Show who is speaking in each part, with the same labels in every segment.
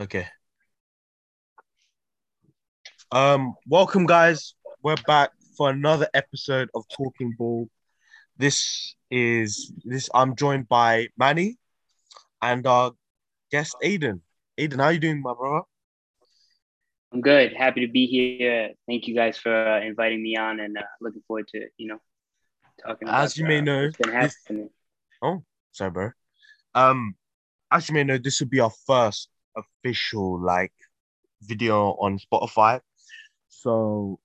Speaker 1: Okay. Um, welcome guys. We're back for another episode of Talking Ball. This is this. I'm joined by Manny and our guest Aden. Aden, how you doing, my brother?
Speaker 2: I'm good. Happy to be here. Thank you guys for uh, inviting me on, and uh, looking forward to you know talking.
Speaker 1: As you may
Speaker 2: uh,
Speaker 1: know, this- Oh, sorry, bro. Um, as you may know, this will be our first official like video on Spotify. So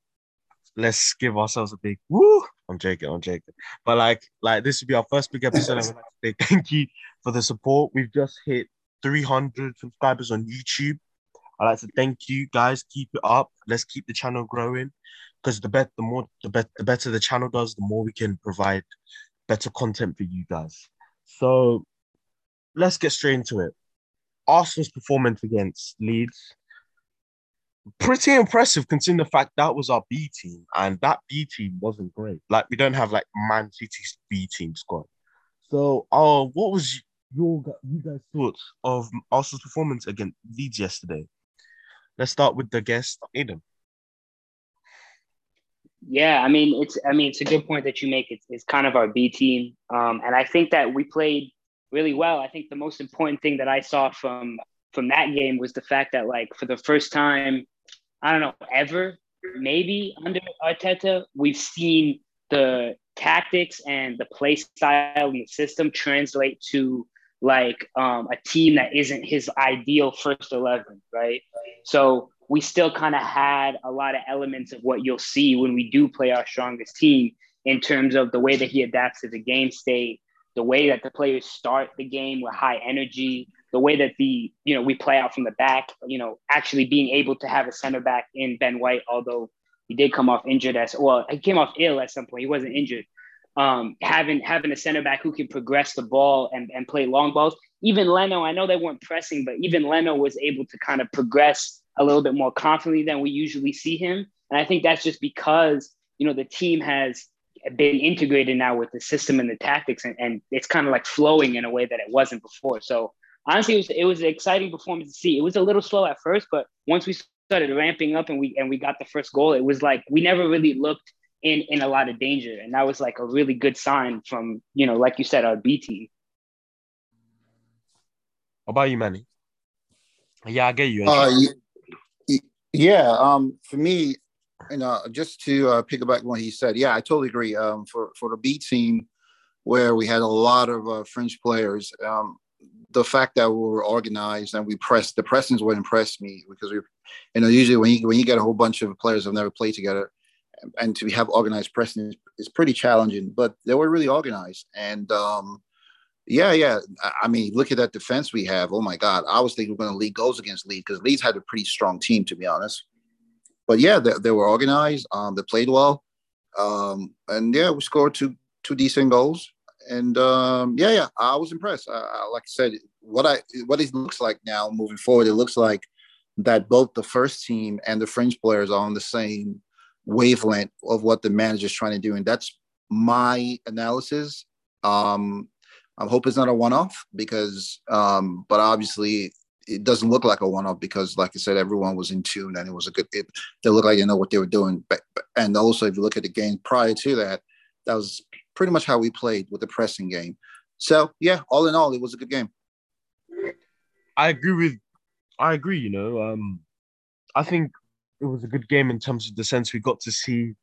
Speaker 1: let's give ourselves a big woo. I'm joking, I'm joking. But like, like this will be our first big episode. I like to say thank you for the support. We've just hit 300 subscribers on YouTube. I'd like to thank you guys. Keep it up. Let's keep the channel growing. Because the bet, the more the bet, the better the channel does, the more we can provide better content for you guys. So let's get straight into it. Arsenal's performance against Leeds, pretty impressive considering the fact that was our B team and that B team wasn't great. Like we don't have like Man City's B team squad. So, uh, what was your you guys' thoughts of Arsenal's performance against Leeds yesterday? Let's start with the guest, Aden.
Speaker 2: Yeah, I mean it's I mean it's a good point that you make. It's, it's kind of our B team, um, and I think that we played really well. I think the most important thing that I saw from from that game was the fact that like for the first time, I don't know ever maybe under Arteta, we've seen the tactics and the play style and the system translate to like um, a team that isn't his ideal first 11, right? So we still kind of had a lot of elements of what you'll see when we do play our strongest team in terms of the way that he adapts to the game state, the way that the players start the game with high energy, the way that the, you know, we play out from the back, you know, actually being able to have a center back in Ben White, although he did come off injured as well, he came off ill at some point. He wasn't injured. Um, having having a center back who can progress the ball and, and play long balls. Even Leno, I know they weren't pressing, but even Leno was able to kind of progress a little bit more confidently than we usually see him. And I think that's just because, you know, the team has been integrated now with the system and the tactics, and, and it's kind of like flowing in a way that it wasn't before. So honestly, it was, it was an exciting performance to see. It was a little slow at first, but once we started ramping up and we and we got the first goal, it was like we never really looked in in a lot of danger, and that was like a really good sign from you know, like you said, our B team.
Speaker 1: How about you, Manny? Yeah, I get you.
Speaker 3: Uh, y- y- yeah. Um, for me, you know, just to uh, pick up what he said, yeah, I totally agree. Um, for for the B team, where we had a lot of uh, French players, um, the fact that we were organized and we pressed, the pressings what impressed me because we, you know, usually when you when you get a whole bunch of players who've never played together, and to have organized pressing is, is pretty challenging. But they were really organized, and um, yeah, yeah. I- mean, look at that defense we have. Oh my God, I was thinking we are going to lead goals against Leeds because Leeds had a pretty strong team, to be honest. But yeah, they, they were organized. Um, they played well, um, and yeah, we scored two two decent goals. And um, yeah, yeah, I was impressed. Uh, like I said, what I what it looks like now moving forward, it looks like that both the first team and the French players are on the same wavelength of what the manager's trying to do, and that's my analysis. Um, I hope it's not a one-off because, um, but obviously it doesn't look like a one-off because, like I said, everyone was in tune and it was a good. It, they looked like they know what they were doing. But, but- and also, if you look at the game prior to that, that was pretty much how we played with the pressing game. So yeah, all in all, it was a good game.
Speaker 1: I agree with I agree, you know. Um I think it was a good game in terms of the sense we got to see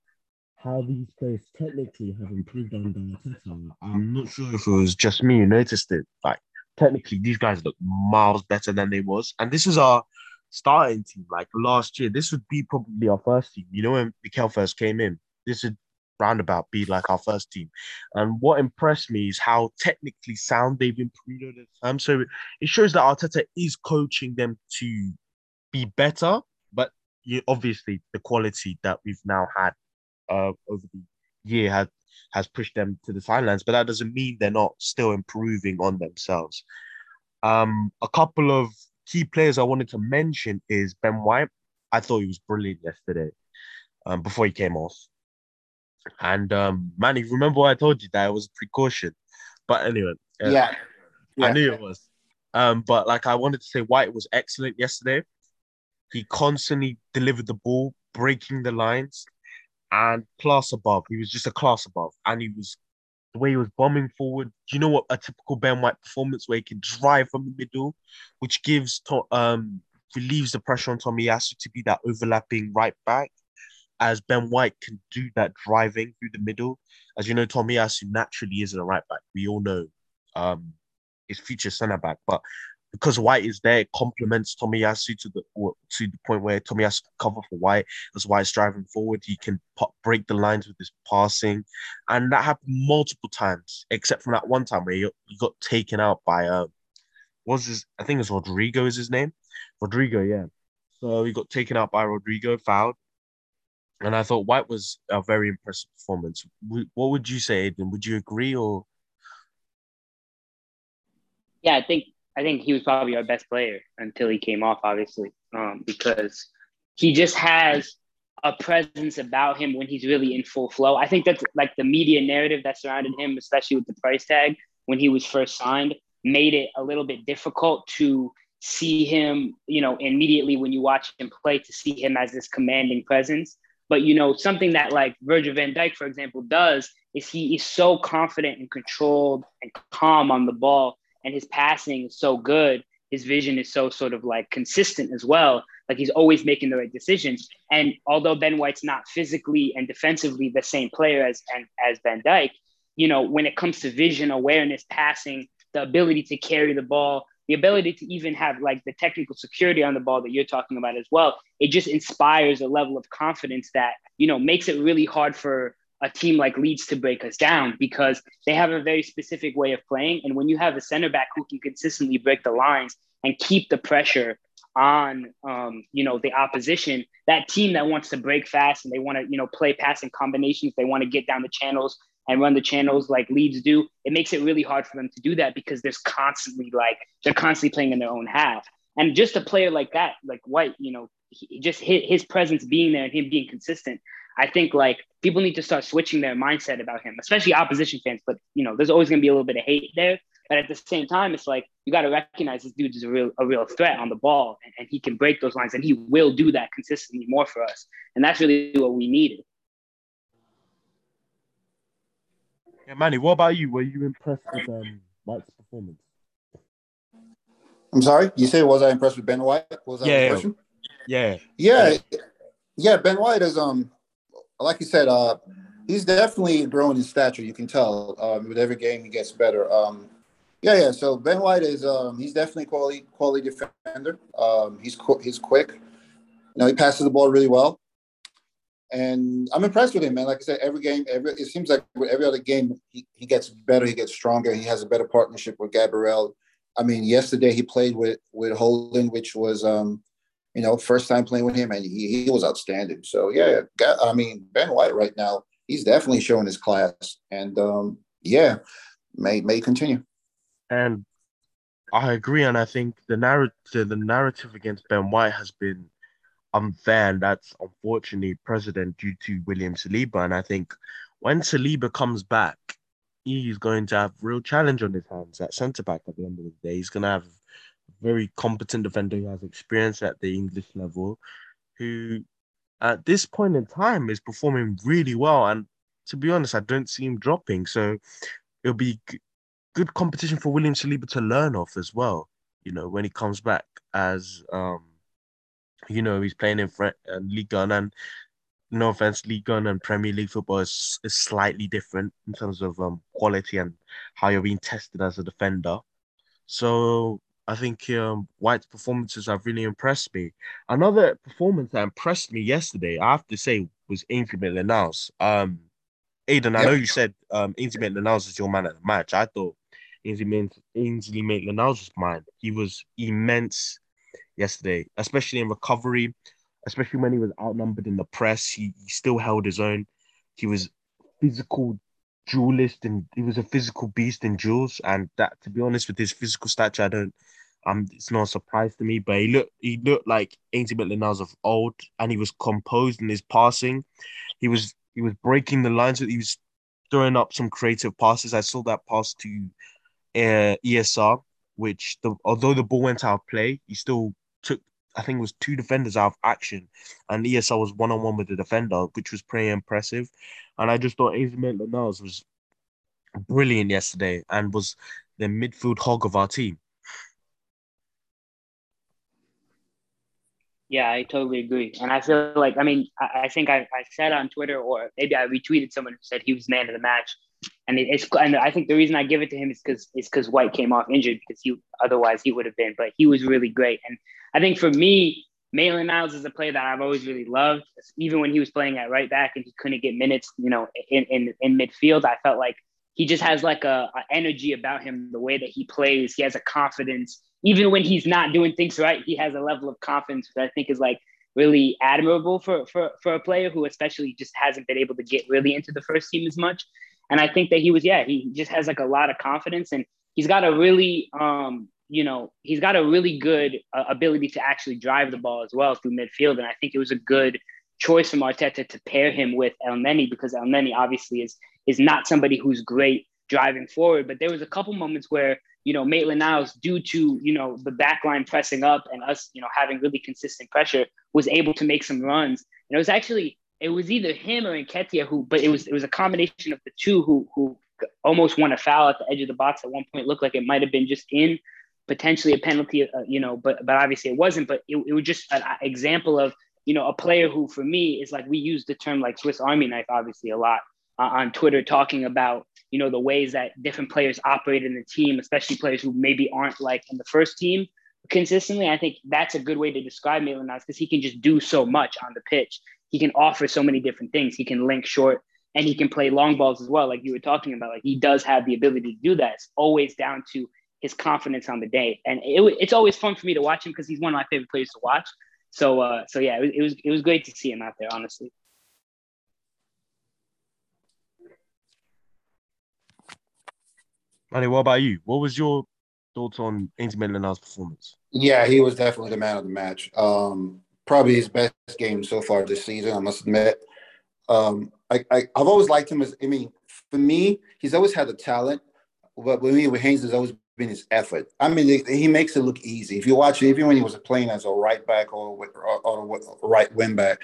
Speaker 1: how these players technically have improved under Arteta. I'm not sure if it was just me who noticed it. Like technically these guys look miles better than they was. And this is our starting team. Like last year, this would be probably our first team. You know when Mikel first came in, this would roundabout be like our first team. And what impressed me is how technically sound they've improved over time. So it shows that Arteta is coaching them to be better, but you, obviously the quality that we've now had uh, over the year has has pushed them to the sidelines. But that doesn't mean they're not still improving on themselves. Um, a couple of key players I wanted to mention is Ben White. I thought he was brilliant yesterday. Um, before he came off, and um, Manny, remember what I told you that it was a precaution. But anyway, uh,
Speaker 3: Yeah.
Speaker 1: I knew it was. Um, but like I wanted to say, White was excellent yesterday. He constantly delivered the ball, breaking the lines, and class above. He was just a class above, and he was the way he was bombing forward. You know what a typical Ben White performance where he can drive from the middle, which gives to, um relieves the pressure on Tomiyasu to be that overlapping right back, as Ben White can do that driving through the middle. As you know, Tomiyasu naturally isn't a right back. We all know um his future centre back, but because White is there, it complements Tomiyasu to the to the point where Tomiyasu can cover for White. As White's driving forward, he can pop, break the lines with his passing, and that happened multiple times, except from that one time where he, he got taken out by uh, was his I think it's Rodrigo is his name, Rodrigo, yeah. So he got taken out by Rodrigo, fouled, and I thought White was a very impressive performance. What would you say, Aden? Would you agree or?
Speaker 2: Yeah, I think I think he was probably our best player until he came off, obviously, um, because he just has a presence about him when he's really in full flow. I think that's like the media narrative that surrounded him, especially with the price tag when he was first signed, made it a little bit difficult to see him, you know, immediately when you watch him play, to see him as this commanding presence. But you know, something that like Virgil van Dijk, for example, does is he is so confident and controlled and calm on the ball and his passing is so good. His vision is so sort of like consistent as well. Like he's always making the right decisions. And although Ben White's not physically and defensively the same player as and as Van Dijk, you know, when it comes to vision, awareness, passing, the ability to carry the ball, the ability to even have like the technical security on the ball that you're talking about as well, it just inspires a level of confidence that, you know, makes it really hard for a team like Leeds to break us down because they have a very specific way of playing. And when you have a center back who can consistently break the lines and keep the pressure on, um, you know, the opposition, that team that wants to break fast and they want to, you know, play passing combinations, they want to get down the channels and run the channels like Leeds do. It makes it really hard for them to do that because there's constantly like they're constantly playing in their own half. And just a player like that, like White, you know, he, just his, his presence being there and him being consistent I think like people need to start switching their mindset about him, especially opposition fans. But you know, there's always gonna be a little bit of hate there. But at the same time, it's like you got to recognize this dude is a real a real threat on the ball, and, and he can break those lines, and he will do that consistently more for us. And that's really what we needed.
Speaker 1: Yeah, Manny, what about you? Were you impressed with um, White's performance?
Speaker 3: I'm sorry, you said was I impressed with Ben White? Was that
Speaker 1: yeah,
Speaker 3: question?
Speaker 1: Yeah,
Speaker 3: yeah, yeah. Ben White is um like you said, uh, he's definitely growing in stature. You can tell um, with every game he gets better. Um, yeah, yeah. So Ben White is um, he's definitely quality quality defender. Um, he's he's quick. You know, he passes the ball really well, and I'm impressed with him, man. Like I said, every game, every it seems like with every other game, he, he gets better. He gets stronger. He has a better partnership with Gabriel. I mean, yesterday he played with with Holding, which was um, you know, first time playing with him, and he, he was outstanding. So yeah, I mean, Ben White right now, he's definitely showing his class, and um, yeah, may may continue.
Speaker 1: And I agree, and I think the narrative the narrative against Ben White has been unfair, and that's unfortunately president due to William Saliba. And I think when Saliba comes back, he's going to have real challenge on his hands at centre back at the end of the day. He's going to have very competent defender who has experience at the English level, who at this point in time is performing really well. And to be honest, I don't see him dropping. So it'll be g- good competition for William Saliba to learn off as well. You know, when he comes back as um, you know, he's playing in Fre- uh, League One and no offense, League One and Premier League football is, is slightly different in terms of um, quality and how you're being tested as a defender. So I think um, White's performances have really impressed me. Another performance that impressed me yesterday, I have to say, was Ainsley Maitland-Niles. Um, Aden, I know you said um, Ainsley Maitland-Niles is your man at the match. I thought Ainsley Maitland-Niles was mine. He was immense yesterday, especially in recovery, especially when he was outnumbered in the press. He, he still held his own. He was physical duelist and he was a physical beast in duels. And that, to be honest, with his physical stature, I don't um, it's not a surprise to me, but he looked he looked like Ainsley Maitland-Niles of old, and he was composed in his passing. He was he was breaking the lines. He was throwing up some creative passes. I saw that pass to uh, ESR which the although the ball went out of play, he still I think it was two defenders out of action, and ESR was one on one with the defender, which was pretty impressive. And I just thought Ainsley Maitland-Niles was brilliant yesterday and was the midfield hog of our team.
Speaker 2: Yeah, I totally agree. And I feel like, I mean, I, I think I, I said on Twitter or maybe I retweeted someone who said he was man of the match. And it's and I think the reason I give it to him is because it's because White came off injured because he otherwise he would have been, but he was really great. And I think for me, Maitland-Niles is a player that I've always really loved. Even when he was playing at right back and he couldn't get minutes, you know, in in, in midfield, I felt like he just has like a, a, energy about him, the way that he plays. He has a confidence. Even when he's not doing things right, he has a level of confidence that I think is like really admirable for, for, for a player who especially just hasn't been able to get really into the first team as much. And I think that he was, yeah, he just has like a lot of confidence and he's got a really, um, you know, he's got a really good uh, ability to actually drive the ball as well through midfield. And I think it was a good choice from Arteta to pair him with Elneny because Elneny obviously is is not somebody who's great driving forward. But there was a couple moments where you know Maitland-Niles, due to you know the backline pressing up and us you know having really consistent pressure, was able to make some runs. And it was actually it was either him or Nketiah who, but it was it was a combination of the two who who almost won a foul at the edge of the box at one point. Looked like it might have been just in potentially a penalty, uh, you know, but but obviously it wasn't. But it, it was just an example of you know, a player who for me is like we use the term like Swiss Army knife obviously a lot uh, on Twitter talking about you know the ways that different players operate in the team, especially players who maybe aren't like in the first team consistently. I think that's a good way to describe Maitland-Niles because he can just do so much on the pitch. He can offer so many different things. He can link short and he can play long balls as well, like you were talking about. Like he does have the ability to do that. It's always down to his confidence on the day, and it, it's always fun for me to watch him because he's one of my favorite players to watch. So uh, so yeah, it, it was it was great to see him out there, honestly.
Speaker 1: Manny, what about you? What was your thoughts on Ainsley Maitland-Niles' performance?
Speaker 3: Yeah, he was definitely the man of the match. Um, probably his best game so far this season, I must admit. Um, I, I, have always liked him as, I mean, for me, he's always had the talent, but with me, with Haynes, has always been his effort. I mean, he makes it look easy. If you watch it, even when he was playing as a right back or, or, or right wing back,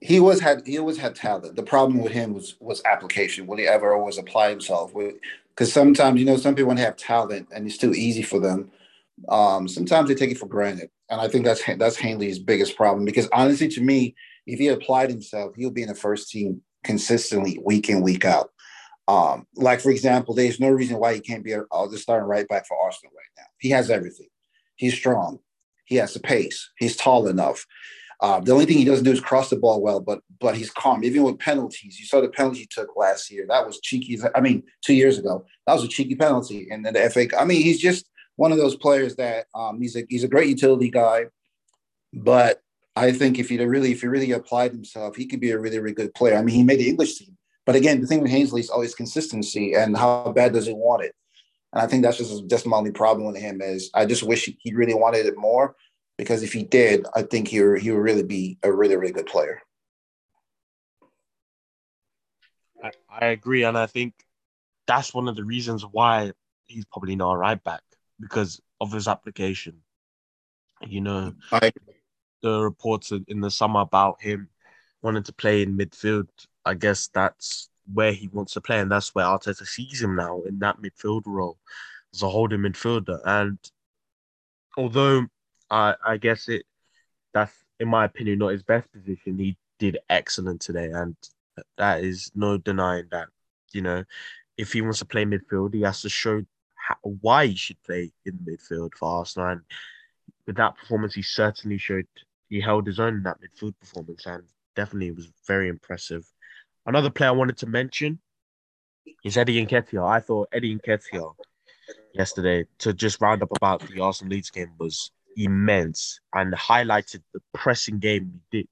Speaker 3: he was had he always had talent. The problem with him was was application. Will he ever always apply himself? Because sometimes you know some people have talent and it's too easy for them. Um, sometimes they take it for granted, and I think that's that's Hanley's biggest problem. Because honestly, to me, if he applied himself, he'll be in the first team consistently, week in week out. Um, like for example, there's no reason why he can't be a, uh, starting right back for Arsenal right now. He has everything. He's strong. He has the pace. He's tall enough. Uh, the only thing he doesn't do is cross the ball well, but but he's calm. Even with penalties, you saw the penalty he took last year. That was cheeky. I mean, two years ago, that was a cheeky penalty. And then the FA. I mean, he's just one of those players that um, he's a he's a great utility guy, but I think if he really if he really applied himself, he could be a really really good player. I mean, he made the English team. But again, the thing with Ainsley is always consistency and how bad does he want it. And I think that's just just my only problem with him is I just wish he really wanted it more because if he did, I think he he would really be a really really good player.
Speaker 1: I, I agree, and I think that's one of the reasons why he's probably not a right back because of his application. You know, I, the reports in the summer about him wanting to play in midfield I guess that's where he wants to play, and that's where Arteta sees him now in that midfield role as a holding midfielder. And although I I guess it that's in my opinion not his best position, he did excellent today, and that is no denying that. You know, if he wants to play midfield, he has to show how, why he should play in midfield for Arsenal. And with that performance, he certainly showed he held his own in that midfield performance, and definitely was very impressive. Another player I wanted to mention is Eddie Nketiah. I thought Eddie Nketiah yesterday to just round up about the Arsenal Leeds game was immense and highlighted the pressing game we did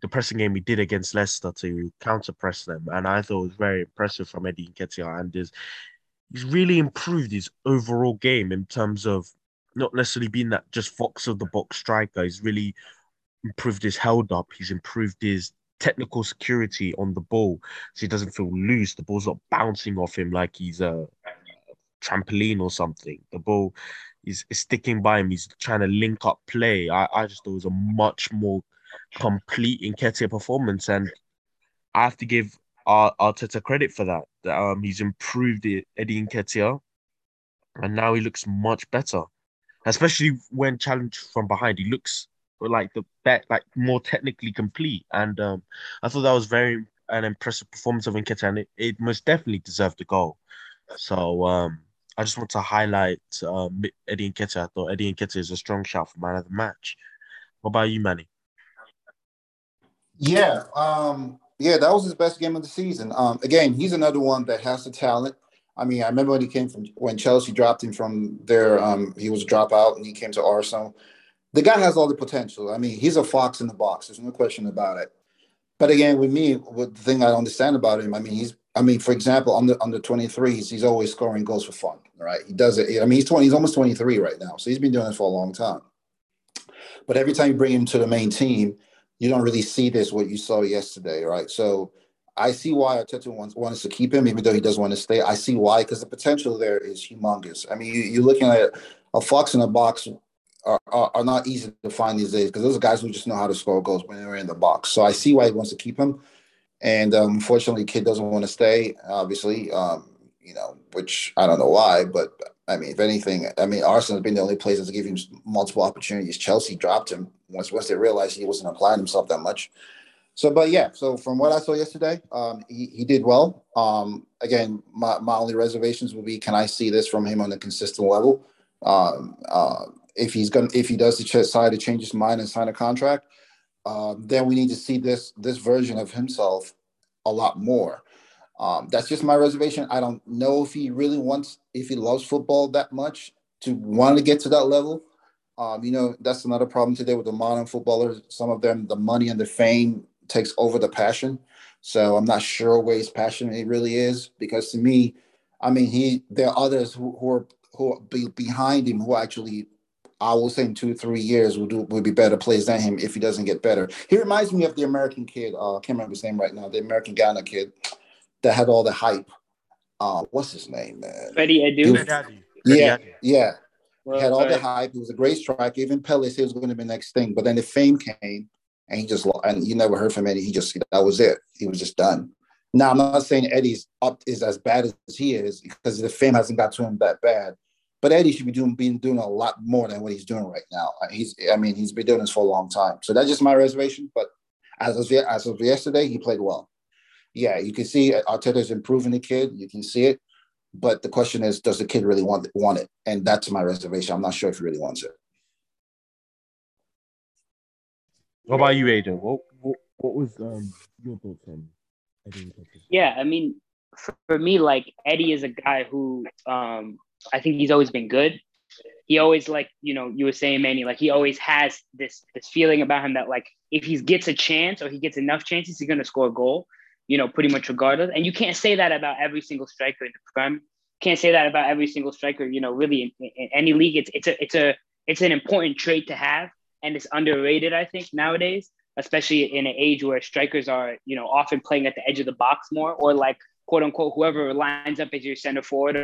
Speaker 1: the pressing game we did against Leicester to counter press them. And I thought it was very impressive from Eddie Nketiah and his, he's really improved his overall game in terms of not necessarily being that just fox of the box striker. He's really improved his held up. He's improved his technical security on the ball so he doesn't feel loose. The ball's not bouncing off him like he's a trampoline or something. The ball is, is sticking by him. He's trying to link up play. I, I just thought it was a much more complete Nketiah performance, and I have to give Arteta credit for that. that um, he's improved it, Eddie Nketiah, and now he looks much better, especially when challenged from behind. He looks like the bet, like more technically complete, and um, I thought that was very an impressive performance of Nketiah, and it, it most definitely deserved a goal. So um, I just want to highlight um, Eddie Nketiah. I thought Eddie Nketiah is a strong shout for man of the match. What about you, Manny?
Speaker 3: Yeah, um, yeah, that was his best game of the season. Um, again, he's another one that has the talent. I mean, I remember when he came from when Chelsea dropped him from there. Um, he was a dropout, and he came to Arsenal. The guy has all the potential. I mean, he's a fox in the box. There's no question about it. But again, with me, what the thing I understand about him, I mean, he's I mean, for example, under under 23s, he's always scoring goals for fun, right? He does it. I mean, he's 20, he's almost 23 right now. So he's been doing this for a long time. But every time you bring him to the main team, you don't really see this what you saw yesterday, right? So I see why Arteta wants wants to keep him, even though he doesn't want to stay. I see why, because the potential there is humongous. I mean, you, are looking at a fox in a box are, are, are not easy to find these days because those are guys who just know how to score goals when they're in the box. So I see why he wants to keep him. And um, unfortunately, kid doesn't want to stay. Obviously, um, you know, which I don't know why, but I mean, if anything, I mean, Arsenal's been the only place that's given him multiple opportunities. Chelsea dropped him once once they realized he wasn't applying himself that much. So, but yeah, so from what I saw yesterday, um, he, he did well. Um, again, my, my only reservations will be, can I see this from him on a consistent level? Um, uh, if he's gonna if he does decide to change his mind and sign a contract, um, then we need to see this this version of himself a lot more. Um, that's just my reservation. I don't know if he really wants, if he loves football that much to want to get to that level. Um, you know, that's another problem today with the modern footballers. Some of them, the money and the fame takes over the passion. So I'm not sure where his passion really is because to me, I mean, he there are others who, who are who are be behind him who actually I will say in two, three years will do will be better players than him if he doesn't get better. He reminds me of the American kid. Uh, I can't remember his name right now. The American Ghana kid that had all the hype. Uh, what's his name, man?
Speaker 2: Freddie Adu.
Speaker 3: yeah, yeah. Well, he had all the hype. He was a great striker. Even Pele said it was going to be the next thing, but then the fame came, and he just and you never heard from Eddie. He just that was it. He was just done. Now I'm not saying Eddie's up is as bad as he is because the fame hasn't got to him that bad. But Eddie should be doing being doing a lot more than what he's doing right now. Uh, he's I mean he's been doing this for a long time. So that's just my reservation. But as of as of yesterday, he played well. Yeah, you can see Arteta's improving the kid. You can see it. But the question is, does the kid really want want it? And that's my reservation. I'm not sure if he really wants it.
Speaker 1: What about you, Adrian? What what, what was um, your thoughts on
Speaker 2: Eddie? Yeah, I mean, for, for me, like Eddie is a guy who um, I think he's always been good. He always like you know you were saying Manny like he always has this this feeling about him that like if he gets a chance or he gets enough chances he's gonna score a goal you know pretty much regardless. And you can't say that about every single striker in the prem can't say that about every single striker you know really in, in any league. It's it's a it's a it's an important trait to have and it's underrated I think nowadays especially in an age where strikers are you know often playing at the edge of the box more or like quote unquote whoever lines up as your center forward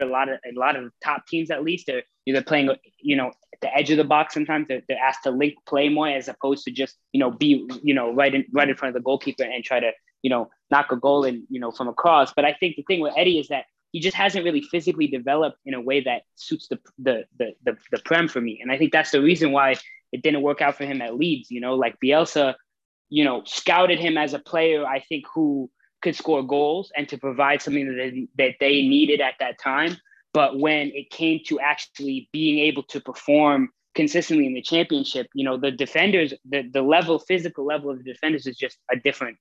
Speaker 2: a lot of a lot of top teams at least are either playing you know at the edge of the box sometimes. They're, they're asked to link play more as opposed to just you know be you know right in right in front of the goalkeeper and try to you know knock a goal in you know from across but i think the thing with eddie is that he just hasn't really physically developed in a way that suits the the the the, the prem for me and i think that's the reason why it didn't work out for him at leeds you know like bielsa you know scouted him as a player i think who could score goals and to provide something that they, that they needed at that time. But when it came to actually being able to perform consistently in the championship, you know, the defenders, the, the level, physical level of the defenders is just a different,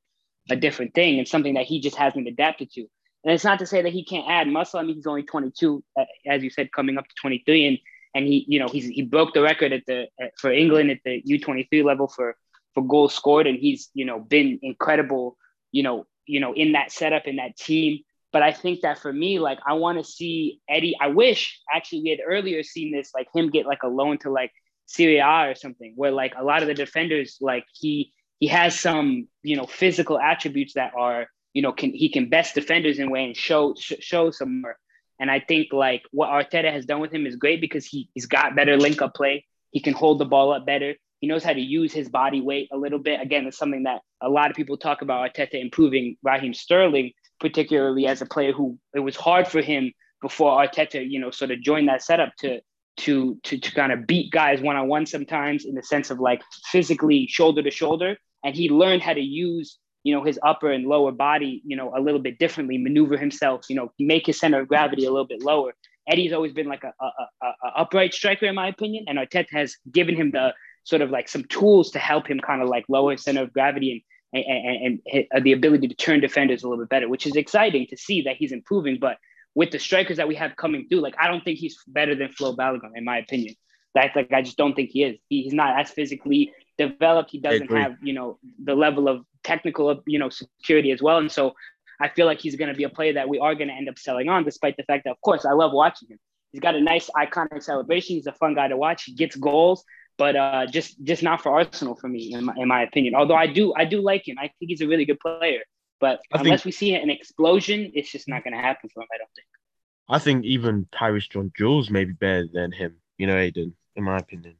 Speaker 2: a different thing and something that he just hasn't adapted to. And it's not to say that he can't add muscle. I mean, he's only 22, uh, as you said, coming up to 23, and and he, you know, he's he broke the record at the at, for England at the U23 level for for goals scored, and he's you know been incredible, you know, you know, in that setup, in that team. But I think that for me, like, I want to see Eddie. I wish actually we had earlier seen this, like him get like a loan to like Serie A or something, where like a lot of the defenders, like he he has some you know physical attributes that are you know can he can best defenders in a way and show sh- show some more And I think like what Arteta has done with him is great because he he's got better link up play. He can hold the ball up better. He knows how to use his body weight a little bit. Again, it's something that a lot of people talk about Arteta improving Raheem Sterling, particularly as a player who it was hard for him before Arteta, you know, sort of joined that setup to to to to kind of beat guys one on one sometimes in the sense of like physically shoulder to shoulder. And he learned how to use you know his upper and lower body you know a little bit differently, maneuver himself, you know, make his center of gravity a little bit lower. Eddie's always been like a, a, a, a upright striker in my opinion, and Arteta has given him the sort of like some tools to help him kind of like lower his center of gravity and and, and, and uh, the ability to turn defenders a little bit better, which is exciting to see that he's improving. But with the strikers that we have coming through, like I don't think he's better than Flo Balogun, in my opinion. That's like I just don't think he is. He, he's not as physically developed. He doesn't have you know the level of technical you know security as well. And so I feel like he's going to be a player that we are going to end up selling on, despite the fact that of course I love watching him. He's got a nice iconic celebration. He's a fun guy to watch. He gets goals, but uh, just just not for Arsenal for me, in my, in my opinion. Although I do I do like him. I think he's a really good player. But I unless think, we see an explosion, it's just not going to happen for him. I don't think.
Speaker 1: I think even Tyreece John-Jules may be better than him. You know, Aden, in my opinion.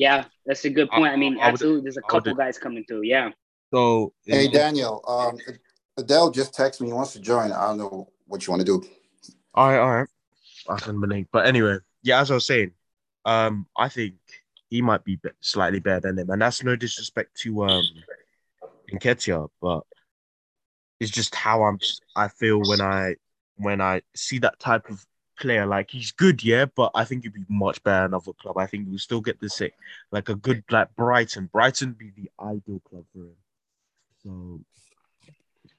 Speaker 2: Yeah, that's a good point. I, I mean, I absolutely. There's a couple guys coming through. Yeah.
Speaker 1: So
Speaker 3: hey, Daniel, um, Adele just texted me. He wants to join. I don't know what you want to do.
Speaker 1: All right, all right. I can believe. But anyway, yeah, as I was saying, um, I think he might be slightly better than him, and that's no disrespect to um Nketiah, but it's just how I'm I feel when I when I see that type of player. Like he's good, yeah, but I think he'd be much better another club. I think we'll still get the sick, like a good like Brighton. Brighton be the ideal club for him. So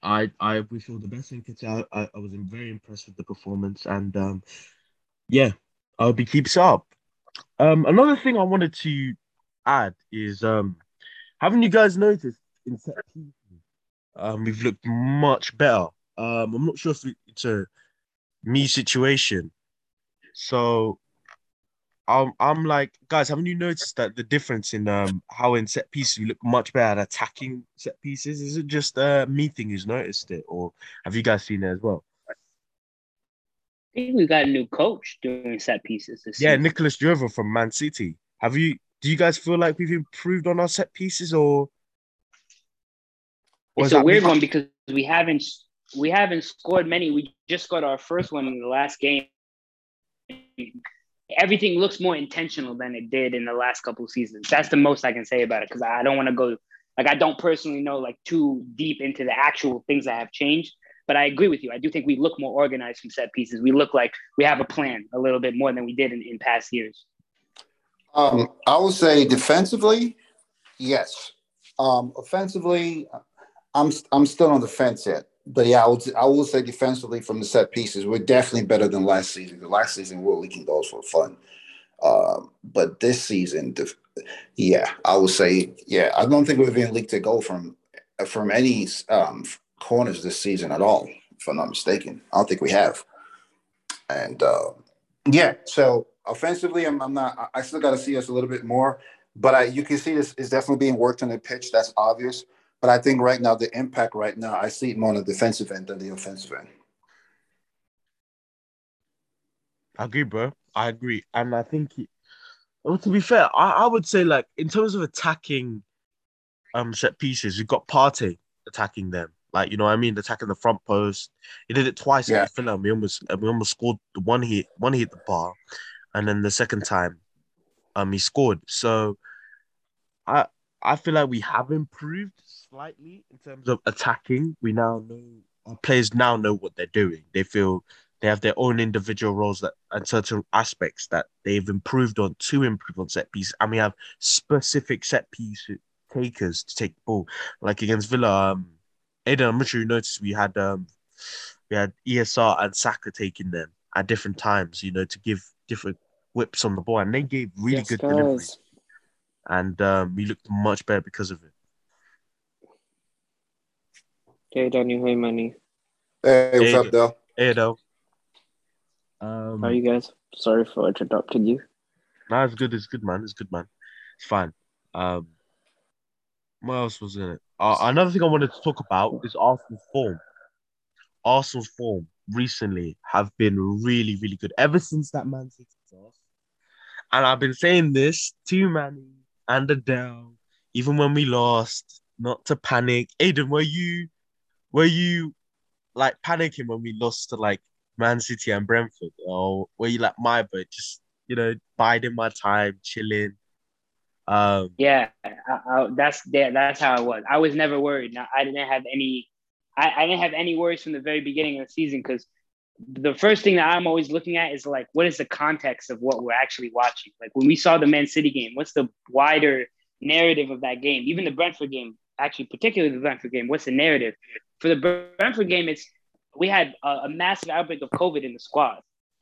Speaker 1: I I wish all the best in Nketiah. I, I was very impressed with the performance, and um, yeah, I hope he keeps up. Um, another thing I wanted to add is um, haven't you guys noticed in set um, we've looked much better. Um, I'm not sure if it's a me situation. So I'm, I'm like, guys, haven't you noticed that the difference in um how in set pieces we look much better at attacking set pieces? Is it just uh, me thing who's noticed it, or have you guys seen it as well?
Speaker 2: I think we got a new coach doing set pieces.
Speaker 1: yeah, season. Nicolas Jover from Man City. Have you? Do you guys feel like we've improved on our set pieces, or
Speaker 2: it's a weird one because we haven't we haven't scored many. We just got our first one in the last game. Everything looks more intentional than it did in the last couple seasons. That's the most I can say about it because I don't want to go like I don't personally know like too deep into the actual things that have changed. But I agree with you. I do think we look more organized from set pieces. We look like we have a plan a little bit more than we did in, in past years.
Speaker 3: Um, I would say defensively, yes. Um, offensively, I'm I'm still on the fence yet. But yeah, I would I will say defensively from the set pieces, we're definitely better than last season. The last season we were leaking goals for fun. Um, but this season, yeah, I would say, yeah, I don't think we've even leaked a goal from from any um, corners this season at all, if I'm not mistaken. I don't think we have. And uh, yeah, so offensively, I'm, I'm not. I still got to see us a little bit more, but I, you can see this is definitely being worked on the pitch. That's obvious. But I think right now, the impact right now, I see it more on the defensive end than the offensive end.
Speaker 1: I agree, bro. I agree. And I think, he, well, to be fair, I, I would say, like, in terms of attacking um set pieces, you've got Partey attacking them. Like, you know what I mean? Attacking the front post. He did it twice yeah. at Villa. We almost we almost scored the one hit, one hit the bar. And then the second time, um, he scored. So I I feel like we have improved slightly in terms of attacking. We now know our players now know what they're doing. They feel they have their own individual roles that and certain aspects that they've improved on to improve on set piece. And we have specific set piece takers to take the ball. Like against Villa, um Aden, I'm not sure you noticed we had um we had ESR and Saka taking them at different times, you know, to give different whips on the ball, and they gave really yes, good delivery. And um, we looked much better because of it.
Speaker 4: Hey, Daniel. Hey, Money.
Speaker 3: Hey, what's hey, up, Del?
Speaker 1: Hey, Del.
Speaker 4: Um, How are you guys? Sorry for interrupting you.
Speaker 1: No, it's good. It's good, man. It's good, man. It's fine. Um, what else was in it? Uh, another thing I wanted to talk about is Arsenal's form. Arsenal's form. recently have been really, really good ever since that Man City loss. And I've been saying this to Manny and Adele, even when we lost, not to panic. Aden, were you were you like panicking when we lost to like Man City and Brentford? Or were you like my but just you know, biding my time, chilling? Um
Speaker 2: yeah, I, I, that's yeah, that's how I was. I was never worried. I didn't have any I, I didn't have any worries from the very beginning of the season because the first thing that I'm always looking at is like, what is the context of what we're actually watching? Like when we saw the Man City game, what's the wider narrative of that game? Even the Brentford game, actually, particularly the Brentford game, what's the narrative? For the Brentford game, it's we had a, a massive outbreak of COVID in the squad.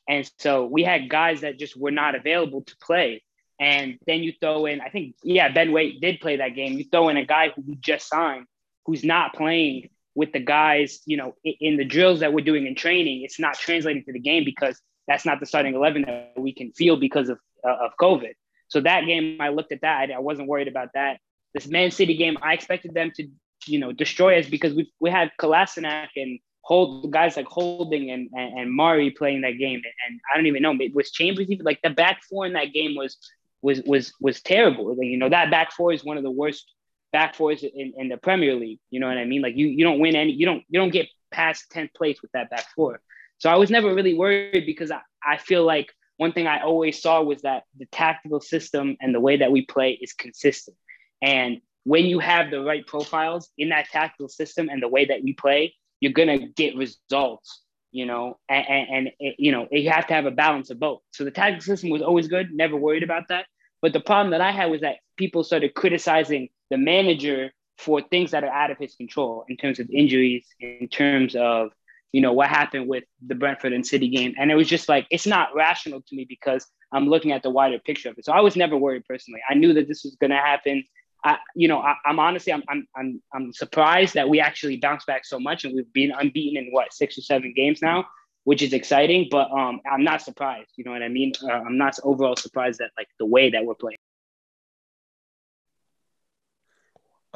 Speaker 2: And so we had guys that just were not available to play. And then you throw in, I think, yeah, Ben White did play that game. You throw in a guy who we just signed who's not playing with the guys, you know, in the drills that we're doing in training, it's not translating to the game because that's not the starting 11 that we can feel because of, uh, of COVID. So that game, I looked at that. I wasn't worried about that. This Man City game, I expected them to, you know, destroy us because we we had Kolasinac and hold guys like Holding and, and, and Mari playing that game. And I don't even know, it was Chambers even like the back four in that game was was was was terrible. Like, you know, that back four is one of the worst back fours in, in the Premier League. You know what I mean? Like you you don't win any, you don't you don't get past 10th place with that back four. So I was never really worried because I, I feel like one thing I always saw was that the tactical system and the way that we play is consistent. And when you have the right profiles in that tactical system and the way that we play, you're gonna get results. You know, and, and, and you know you have to have a balance of both. So the tactical system was always good, never worried about that. But the problem that I had was that people started criticizing the manager for things that are out of his control in terms of injuries, in terms of you know what happened with the Brentford and City game, and it was just like it's not rational to me because I'm looking at the wider picture of it. So I was never worried personally. I knew that this was going to happen. I, you know, I, am honestly, I'm, I'm, I'm, I'm surprised that we actually bounced back so much, and we've been unbeaten in what six or seven games now, which is exciting. But um, I'm not surprised. You know what I mean? Uh, I'm not overall surprised that like the way that we're playing.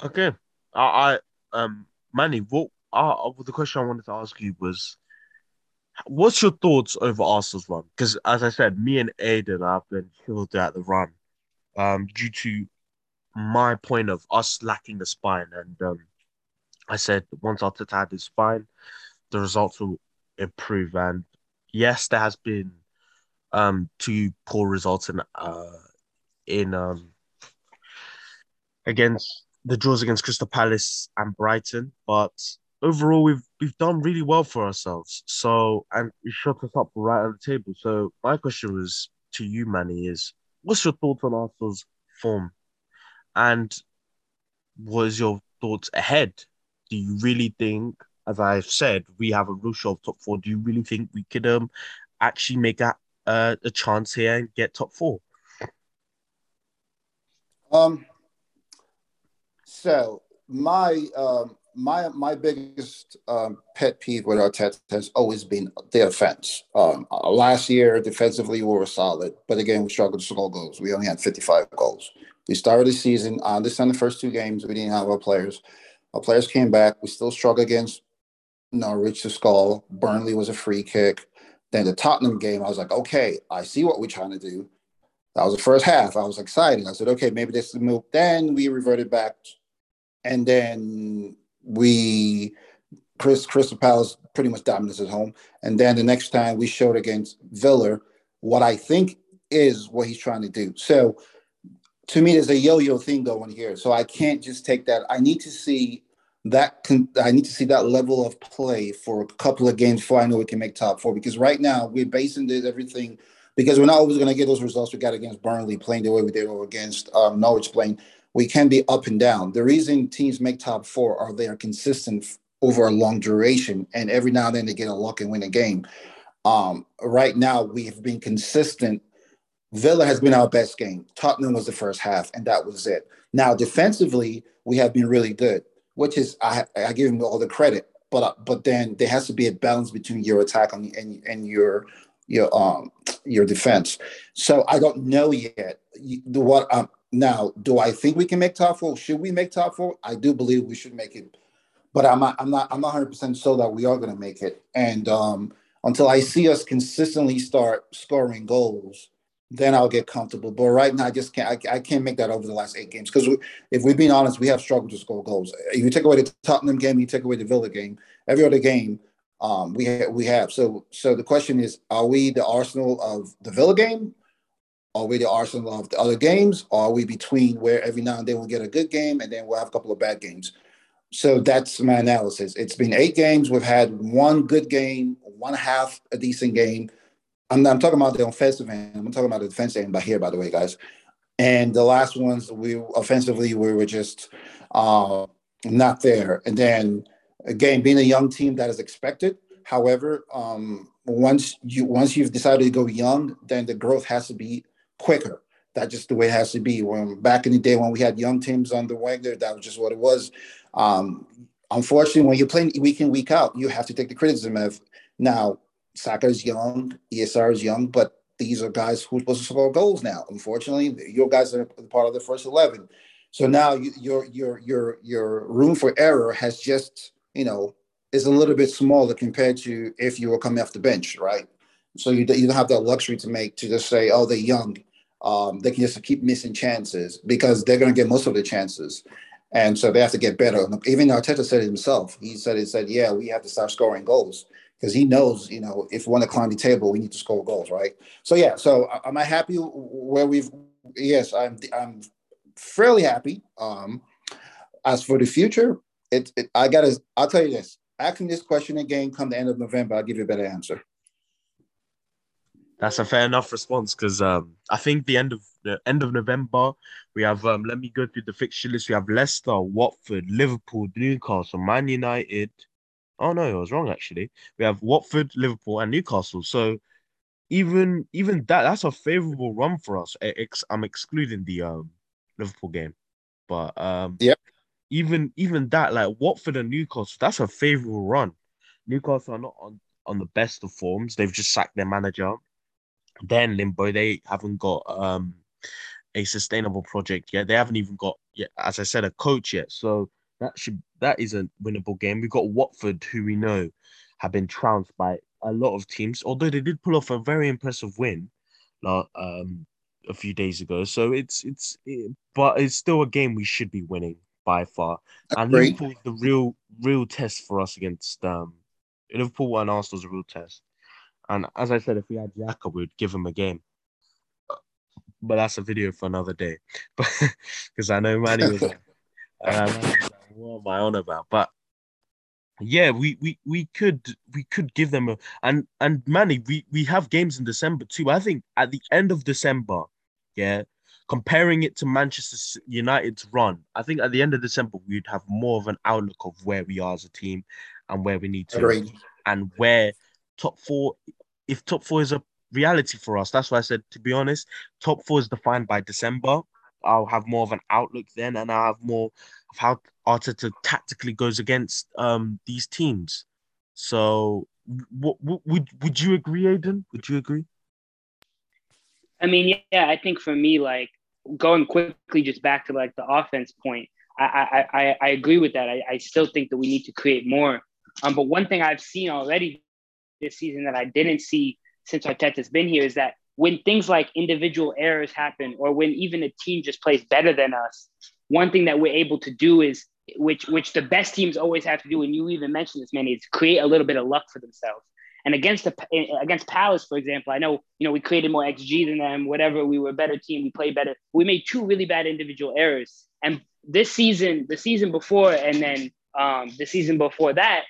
Speaker 1: Okay, I, I um Manny, what uh, the question I wanted to ask you was, what's your thoughts over Arsenal's run? Because as I said, me and Aden have been killed at the run, um, due to my point of us lacking the spine, and um, I said once Arteta had his spine, the results will improve. And yes, there has been um two poor results in uh in um against the draws against Crystal Palace and Brighton, but overall we've we've done really well for ourselves. So and we shut us up right on the table. So my question was to you, Manny, is what's your thoughts on Arsenal's form? And what is your thoughts ahead? Do you really think, as I've said, we have a real shot of top four? Do you really think we could um actually make a a chance here and get top four?
Speaker 3: Um, so my um, my my biggest um, pet peeve with Arteta has always been the offense. Um, last year, defensively, we were solid, but again, we struggled to score goals. We only had 55 goals. We started the season. I understand the first two games we didn't have our players. Our players came back. We still struggled against Norwich to skull. Burnley was a free kick. Then the Tottenham game, I was like, okay, I see what we're trying to do. That was the first half. I was excited. I said, okay, maybe this is the move. Then we reverted back and then we Chris Crystal Palace pretty much dominates at home. And then the next time we showed against Villa what I think is what he's trying to do. So to me, there's a yo-yo thing going here. So I can't just take that. I need to see that. Con- I need to see that level of play for a couple of games before I know we can make top four. Because right now we're basing this everything because we're not always going to get those results we got against Burnley playing the way we did or against um, Norwich playing we can be up and down. The reason teams make top four are they are consistent over a long duration, and every now and then they get a luck and win a game. Um, right now, we have been consistent. Villa has been our best game. Tottenham was the first half, and that was it. Now, defensively, we have been really good, which is I, I give them all the credit. But but then there has to be a balance between your attack and and, and your your um your defense. So I don't know yet. What um, now, do I think we can make top four? Should we make top four? I do believe we should make it. but I'm not I'm not I'm not 100 percent sure that we are going to make it. And um, until I see us consistently start scoring goals, then I'll get comfortable. But right now, I just can't. I, I can't make that over the last eight games because if we're being honest, we have struggled to score goals. If you take away the Tottenham game, you take away the Villa game, every other game, um, we ha- we have. So so the question is, are we the Arsenal of the Villa game? Are we the Arsenal of the other games? Or are we between where every now and then we'll get a good game and then we'll have a couple of bad games? So that's my analysis. It's been eight games. We've had one good game, one half a decent game. I'm, I'm talking about the offensive end. I'm talking about the defensive end by here, by the way, guys. And the last ones, we offensively we were just uh, not there. And then again, being a young team that is expected. However, um, once you once you've decided to go young, then the growth has to be quicker. That's just the way it has to be. When back in the day when we had young teams under Wenger, that was just what it was. Um, unfortunately, when you're playing week in week out, you have to take the criticism of now. Saka is young, ESR is young, but these are guys who are supposed to score goals now. Unfortunately, your guys are part of the first eleven. So now you, your your your your room for error has just you know is a little bit smaller compared to if you were coming off the bench, right? So you, you don't have that luxury to make to just say, oh, they're young. Um, they can just keep missing chances because they're going to get most of the chances. And so they have to get better. Even Arteta said it himself. He said, he said, yeah, we have to start scoring goals because he knows, you know, if we want to climb the table, we need to score goals, right? So yeah, so am I happy where we've? Yes, I'm. I'm fairly happy. Um, as for the future, it, it I gotta. I'll tell you this. Asking this question again, come the end of November, I'll give you a better answer.
Speaker 1: That's a fair enough response because um, I think the end of the end of November we have. Um, let me go through the fixture list. We have Leicester, Watford, Liverpool, Newcastle, Man United. Oh no, I was wrong actually. We have Watford, Liverpool, and Newcastle. So even even that that's a favorable run for us. I'm excluding the um Liverpool game, but um
Speaker 3: yeah,
Speaker 1: even even that like Watford and Newcastle, that's a favorable run. Newcastle are not on on the best of forms. They've just sacked their manager. Then limbo. They haven't got um a sustainable project yet. They haven't even got yet, as I said, a coach yet. So that should that is a winnable game. We've got Watford, who we know have been trounced by a lot of teams, although they did pull off a very impressive win um, a few days ago. So it's it's it, but it's still a game we should be winning by far. And Liverpool is the real real test for us against um Liverpool and Arsenal's a real test. And as I said, if we had Xhaka, we'd give him a game. But that's a video for another day. But because I know Manny was, uh, what am I on about? But yeah, we we we could we could give them a and and Manny, we we have games in December too. I think at the end of December, yeah, comparing it to Manchester United's run, I think at the end of December we'd have more of an outlook of where we are as a team and where we need to
Speaker 3: Agreed.
Speaker 1: and where top four, if top four is a reality for us, that's why I said to be honest, top four is defined by December. I'll have more of an outlook then, and I'll have more of how Arteta tactically goes against um these teams. So, what, what would would you agree, Aden? Would you agree?
Speaker 2: I mean, yeah, I think for me, like going quickly just back to like the offense point, I I I, agree with that. I, I still think that we need to create more. Um, but one thing I've seen already this season that I didn't see since Arteta's been here is that when things like individual errors happen, or when even a team just plays better than us, one thing that we're able to do is which which the best teams always have to do, and you even mentioned this, man, is create a little bit of luck for themselves. And against the against Palace, for example, I know you know we created more xG than them. Whatever, we were a better team. We played better. We made two really bad individual errors. And this season, the season before, and then um, the season before that,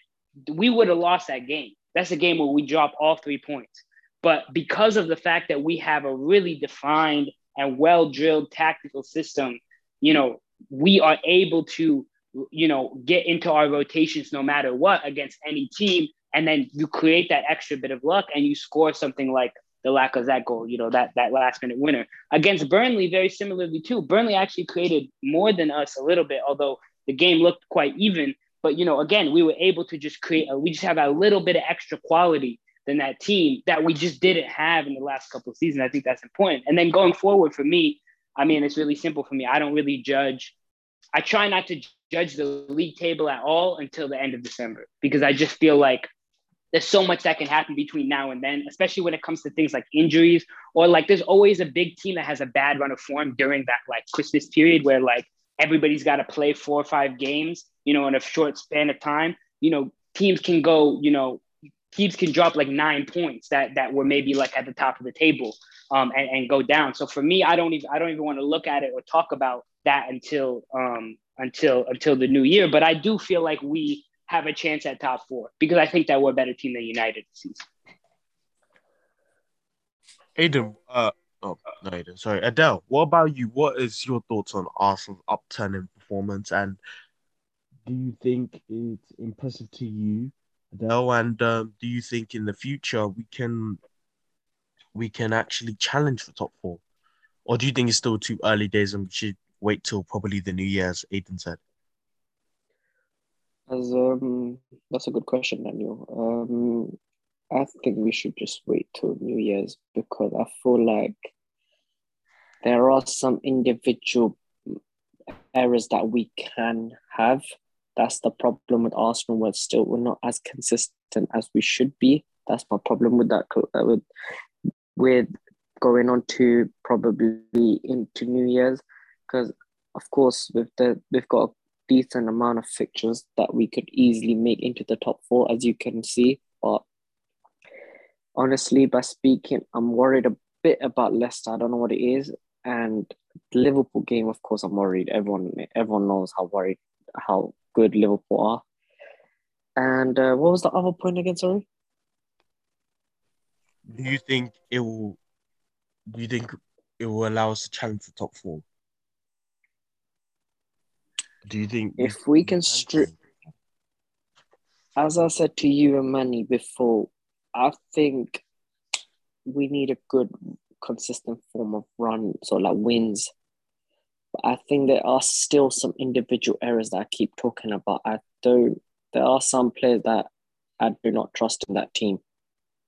Speaker 2: we would have lost that game. That's a game where we drop all three points. But because of the fact that we have a really defined and well drilled tactical system, you know, we are able to, you know, get into our rotations no matter what against any team and then you create that extra bit of luck and you score something like the lack of that goal, you know, that that last minute winner. Against Burnley, very similarly too. Burnley actually created more than us a little bit, although the game looked quite even. But you know, again, we were able to just create. A, we just have a little bit of extra quality than that team that we just didn't have in the last couple of seasons. I think that's important. And then going forward for me, I mean, it's really simple for me. I don't really judge I try not to judge the league table at all until the end of December because I just feel like there's so much that can happen between now and then, especially when it comes to things like injuries or like there's always a big team that has a bad run of form during that like Christmas period where like everybody's got to play four or five games, you know, in a short span of time. You know, teams can go, you know, teams can drop like nine points that that were maybe like at the top of the table um, and, and go down. So for me, I don't even I don't even want to look at it or talk about that until um, until until the new year. But I do feel like we have a chance at top four because I think that we're a better team than United this season.
Speaker 1: Aden, uh, oh no, Aden, sorry, Adele. What about you? What is your thoughts on Arsenal's upturning performance, and do you think it's impressive to you, Adele? And um, do you think in the future we can we can actually challenge for top four, or do you think it's still too early days and we should wait till probably the new year, as Aden said?
Speaker 4: As um, that's a good question, Daniel. Um, I think we should just wait till New Year's because I feel like there are some individual errors that we can have. That's the problem with Arsenal. We're still we're not as consistent as we should be. That's my problem with that. Uh, with with going on to probably into New Year's because of course with the we've got a decent amount of fixtures that we could easily make into the top four as you can see. But honestly by speaking i'm worried a bit about leicester. I don't know what it is. And the liverpool game of course i'm worried. Everyone everyone knows how worried how good liverpool are. And uh, what was the other point again? Sorry.
Speaker 1: Do you think it will do you think it will allow us to challenge the top four do you think
Speaker 4: if we can strip, as I said to you and Manny before, I think we need a good, consistent form of run, so like wins. But I think there are still some individual errors that I keep talking about. I do. There are some players that I do not trust in that team.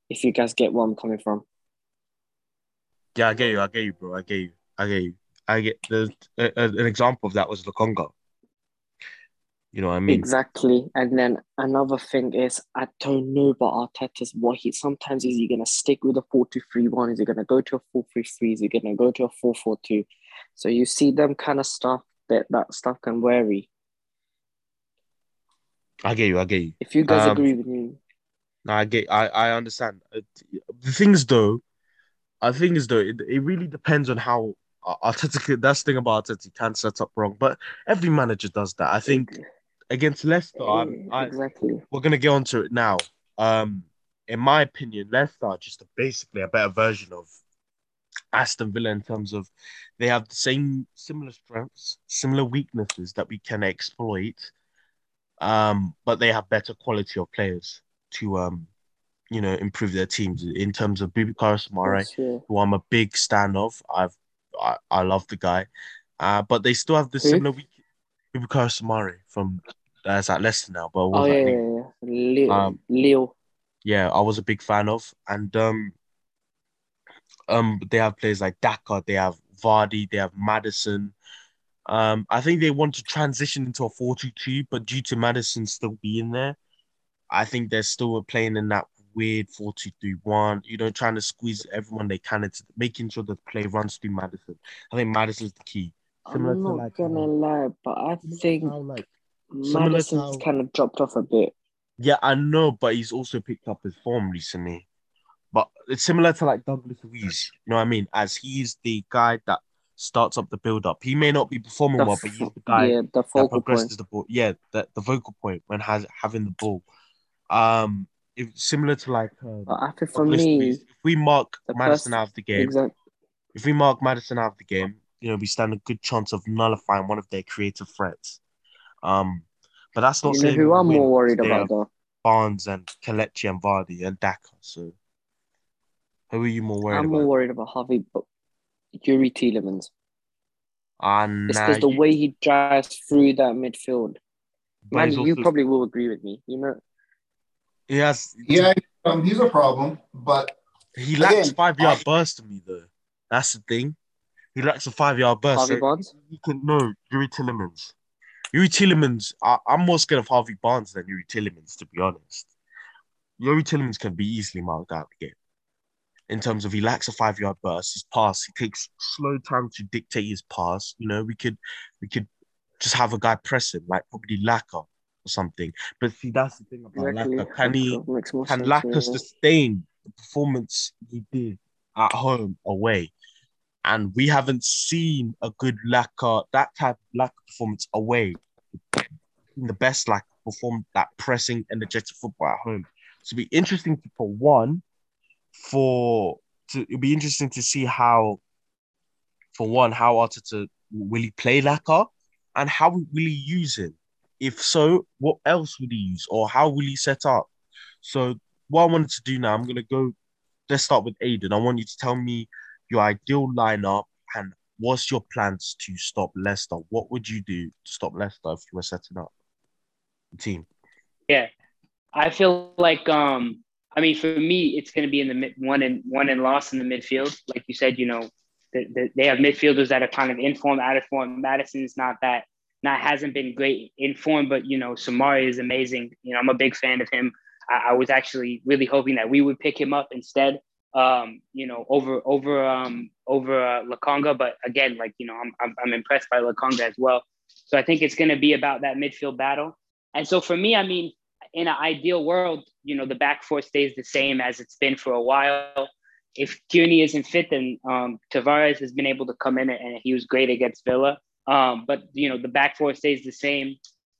Speaker 4: If you guys get where I'm coming from.
Speaker 1: Yeah, I get you. I get you, bro. I get you. I get you. I get the an example of that was Lokonga. You know what I mean?
Speaker 4: Exactly. And then another thing is, I don't know about Arteta's what he sometimes is he gonna stick with a four two three one? Is he gonna go to a four three three? Is he gonna go to a four four two? So you see them kind of stuff that that stuff can vary.
Speaker 1: I get you. I get you.
Speaker 4: If you guys um, agree with me,
Speaker 1: no, I get. I I understand. Uh, the things though, I think is though it, it really depends on how Arteta. That's the thing about Arteta. He can set up wrong, but every manager does that. I think against Leicester,
Speaker 4: I, I, exactly.
Speaker 1: We're gonna get onto it now. Um, in my opinion, Leicester are just a, basically a better version of Aston Villa in terms of they have the same similar strengths, similar weaknesses that we can exploit. Um, but they have better quality of players to um, you know, improve their teams in terms of Boubakary Soumaré, who I'm a big fan of. I've I, I love the guy. Uh, but they still have the similar weak Boubakary Soumaré from that's at Leicester now, but
Speaker 4: oh yeah, yeah, yeah, Leo. Um, Leo.
Speaker 1: Yeah, I was a big fan of, and um, um, they have players like Daka, they have Vardy, they have Maddison. Um, I think they want to transition into a 4-2-2, but due to Maddison still being there, I think they're still playing in that weird 4-2-3-1, you know, trying to squeeze everyone they can into making sure the play runs through Madison. I think Maddison's the key.
Speaker 4: Similar I'm not like, gonna um, lie, but I think like Maddison's kind of dropped off a bit.
Speaker 1: Yeah, I know, but he's also picked up his form recently. But it's similar to like Douglas Luiz, you know what I mean? As he's the guy that starts up the build up. He may not be performing the well, but he's the guy yeah, the that progresses point. the ball. Yeah, the, the vocal point when has having the ball. Um, if, similar to like.
Speaker 4: Uh, I think for me,
Speaker 1: if we mark Maddison out of the game, exactly. if we mark Maddison out of the game, you know, we stand a good chance of nullifying one of their creative threats. Um, but that's not
Speaker 4: you
Speaker 1: saying
Speaker 4: who I'm more worried about though.
Speaker 1: Barnes and Kelechi and Vardy and Daka. So who are you more worried about?
Speaker 4: I'm
Speaker 1: about?
Speaker 4: more worried about Harvey, but Youri Tielemans.
Speaker 1: And
Speaker 4: it's because the way he drives through that midfield. Man, you probably will agree with me. You know.
Speaker 1: Yes.
Speaker 3: Yeah, um, he's a problem, but
Speaker 1: he lacks again, five yard I... burst to me though. That's the thing. He lacks a five yard burst.
Speaker 4: Harvey so Barnes?
Speaker 1: He can no Youri Tielemans. Youri Tielemans, I, am more scared of Harvey Barnes than Youri Tielemans, to be honest. Youri Tielemans can be easily marked out again. In terms of he lacks a five yard burst, his pass, he takes slow time to dictate his pass. You know, we could we could just have a guy pressing, like probably Laka or something. But see, that's the thing about exactly. Laka. Can he can Laka yeah. sustain the performance he did at home away? And we haven't seen a good Laka, that type of Laka performance away. The best like perform that pressing energetic football at home. So it'll be interesting to, for one, for to it'll be interesting to see how, for one, how Arteta will he play Laka, and how will he use him. If so, what else would he use, or how will he set up? So what I wanted to do now, I'm gonna go. Let's start with Aden. I want you to tell me your ideal lineup and what's your plans to stop Leicester. What would you do to stop Leicester if you were setting up the team?
Speaker 2: Yeah, I feel like um I mean for me it's going to be in the mid, one and one and loss in the midfield. Like you said, you know, the, the, they have midfielders that are kind of in form, out of form. Maddison's not that not hasn't been great in form, but you know, Soumaré is amazing. You know, I'm a big fan of him. I was actually really hoping that we would pick him up instead. Um, you know, over over um over uh, Lokonga, but again, like you know, I'm I'm, I'm impressed by Lokonga as well. So I think it's going to be about that midfield battle. And so for me, I mean, in an ideal world, you know, the back four stays the same as it's been for a while. If Tierney isn't fit, then um, Tavares has been able to come in and he was great against Villa. Um, but you know, the back four stays the same.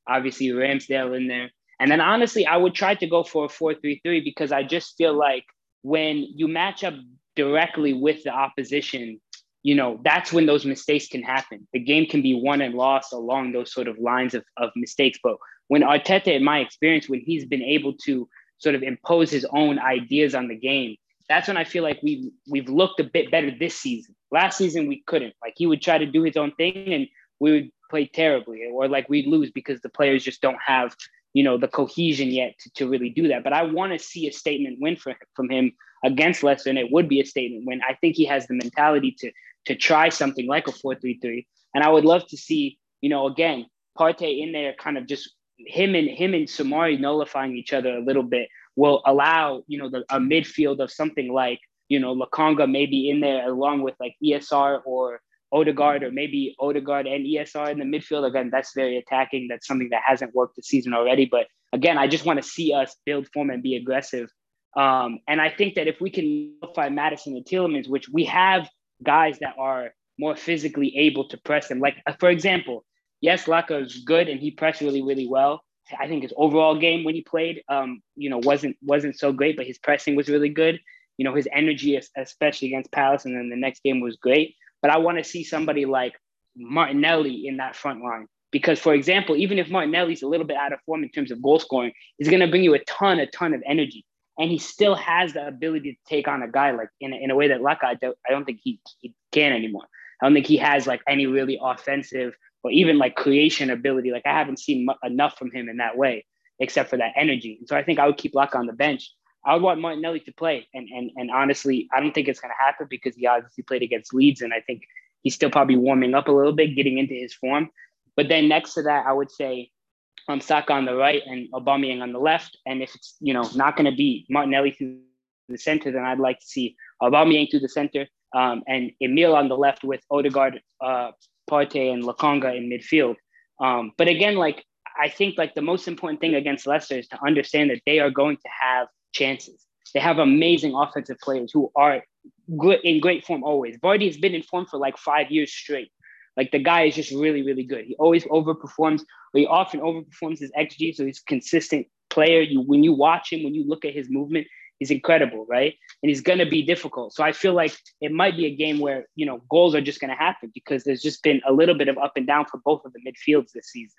Speaker 2: Obviously, Ramsdale in there. And then honestly, I would try to go for a 4-3-3 because I just feel like when you match up directly with the opposition, you know, that's when those mistakes can happen. The game can be won and lost along those sort of lines of, of mistakes. But when Arteta, in my experience, when he's been able to sort of impose his own ideas on the game, that's when I feel like we've we've looked a bit better this season. Last season we couldn't. Like he would try to do his own thing and we would play terribly, or like we'd lose because the players just don't have you know the cohesion yet to, to really do that. But I want to see a statement win for, from him against Leicester, and it would be a statement win. I think he has the mentality to to try something like a four three three, and I would love to see you know again Partey in there, kind of just him and him and Soumaré nullifying each other a little bit will allow you know the, a midfield of something like you know Lokonga maybe in there along with like ESR or Odegaard or maybe Odegaard and ESR in the midfield. Again, that's very attacking. That's something that hasn't worked this season already. But again, I just want to see us build form and be aggressive. Um, and I think that if we can nullify Maddison and Tielemans, which we have guys that are more physically able to press them, like for example, yes, Laka is good and he pressed really, really well. I think his overall game when he played, um, you know, wasn't wasn't so great, but his pressing was really good. You know, his energy, especially against Palace, and then the next game was great. But I want to see somebody like Martinelli in that front line because, for example, even if Martinelli's a little bit out of form in terms of goal scoring, he's going to bring you a ton, a ton of energy, and he still has the ability to take on a guy like in a, in a way that Laka, I don't, I don't think he, he can anymore. I don't think he has like any really offensive or even like creation ability. Like I haven't seen m- enough from him in that way, except for that energy. And so I think I would keep Laka on the bench. I would want Martinelli to play. And and and honestly, I don't think it's gonna happen because he obviously played against Leeds and I think he's still probably warming up a little bit, getting into his form. But then next to that, I would say um, Saka on the right and Aubameyang on the left. And if it's you know not going to be Martinelli through the center, then I'd like to see Aubameyang through the center um, and Emil on the left with Odegaard, uh, Partey and Lokonga in midfield. Um, but again, like I think like the most important thing against Leicester is to understand that they are going to have chances. They have amazing offensive players who are good in great form always. Vardy has been in form for like five years straight. Like the guy is just really, really good. He always overperforms. He often overperforms his XG, so he's a consistent player. You when you watch him, when you look at his movement, he's incredible, right? And he's to be difficult. So I feel like it might be a game where, you know, goals are just to happen because there's just been a little bit of up and down for both of the midfields this season.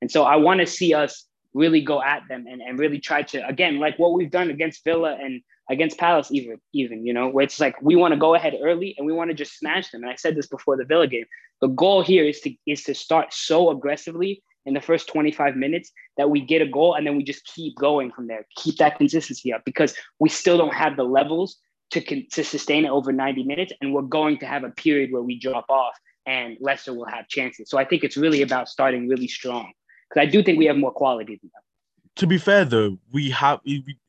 Speaker 2: And so I want to see us really go at them and, and really try to, again, like what we've done against Villa and against Palace, even, even, you know, where it's like we want to go ahead early and we want to just smash them. And I said this before the Villa game. The goal here is to is to start so aggressively in the first 25 minutes that we get a goal and then we just keep going from there. Keep that consistency up because we still don't have the levels to, to sustain it over 90 minutes. And we're going to have a period where we drop off. and Leicester will have chances. So I think it's really about starting really strong because I do think we have more quality than them.
Speaker 1: To be fair, though, we have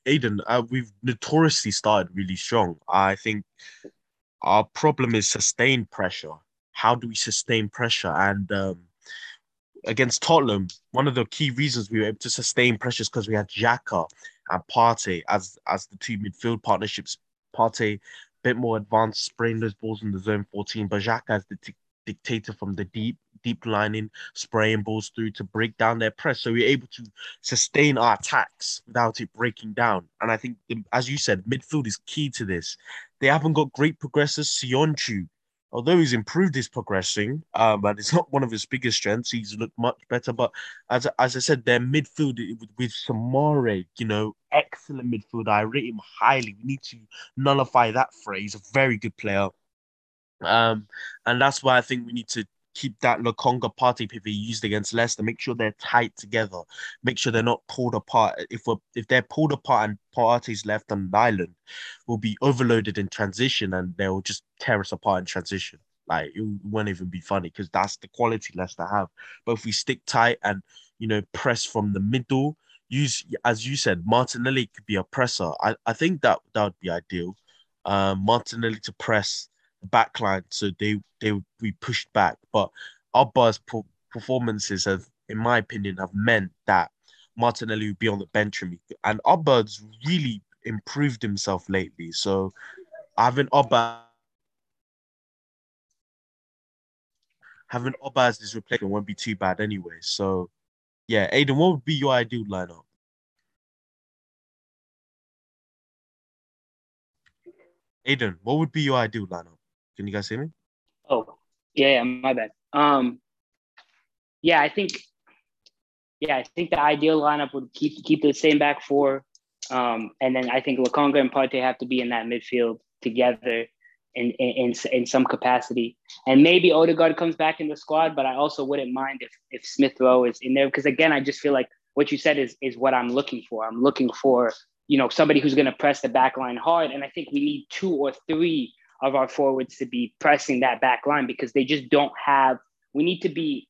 Speaker 1: Aden. Uh, we've notoriously started really strong. I think our problem is sustained pressure. How do we sustain pressure? And um, against Tottenham, one of the key reasons we were able to sustain pressure is because we had Xhaka and Partey as as the two midfield partnerships. Partey, a bit more advanced, spraying those balls in the zone 14, but Xhaka as the t- dictator from the deep, deep lining, spraying balls through to break down their press. So we're able to sustain our attacks without it breaking down. And I think, as you said, midfield is key to this. They haven't got great progressors. Söyüncü although he's improved his progressing, um, and it's not one of his biggest strengths, he's looked much better. But as as I said, their midfield with, with Soumaré, you know, excellent midfield. I rate him highly. We need to nullify that phrase. A very good player. Um, and that's why I think we need to keep that Lokonga Partey pivot used against Leicester. Make sure they're tight together. Make sure they're not pulled apart. If we're if they're pulled apart and Partey's left on the island, we'll be overloaded in transition and they'll just tear us apart in transition. Like it won't even be funny because that's the quality Leicester have. But if we stick tight and you know press from the middle, use as you said, Martinelli could be a presser. I, I think that that would be ideal. Um, Martinelli to press backline, so they they would be pushed back. But Auba's performances have, in my opinion, have meant that Martinelli would be on the bench for me, and Auba's really improved himself lately. So having Auba having Auba as his replacement won't be too bad anyway. So yeah, Aden, what would be your ideal lineup? Aden, what would be your ideal lineup? Can you guys hear me?
Speaker 2: Oh, yeah, yeah, my bad. Um, yeah, I think, yeah, I think the ideal lineup would keep keep the same back four, um, and then I think Lokonga and Partey have to be in that midfield together in, in in some capacity, and maybe Odegaard comes back in the squad. But I also wouldn't mind if if Smith Rowe is in there because again, I just feel like what you said is is what I'm looking for. I'm looking for you know somebody who's going to press the back line hard, and I think we need two or three of our forwards to be pressing that back line because they just don't have. We need to be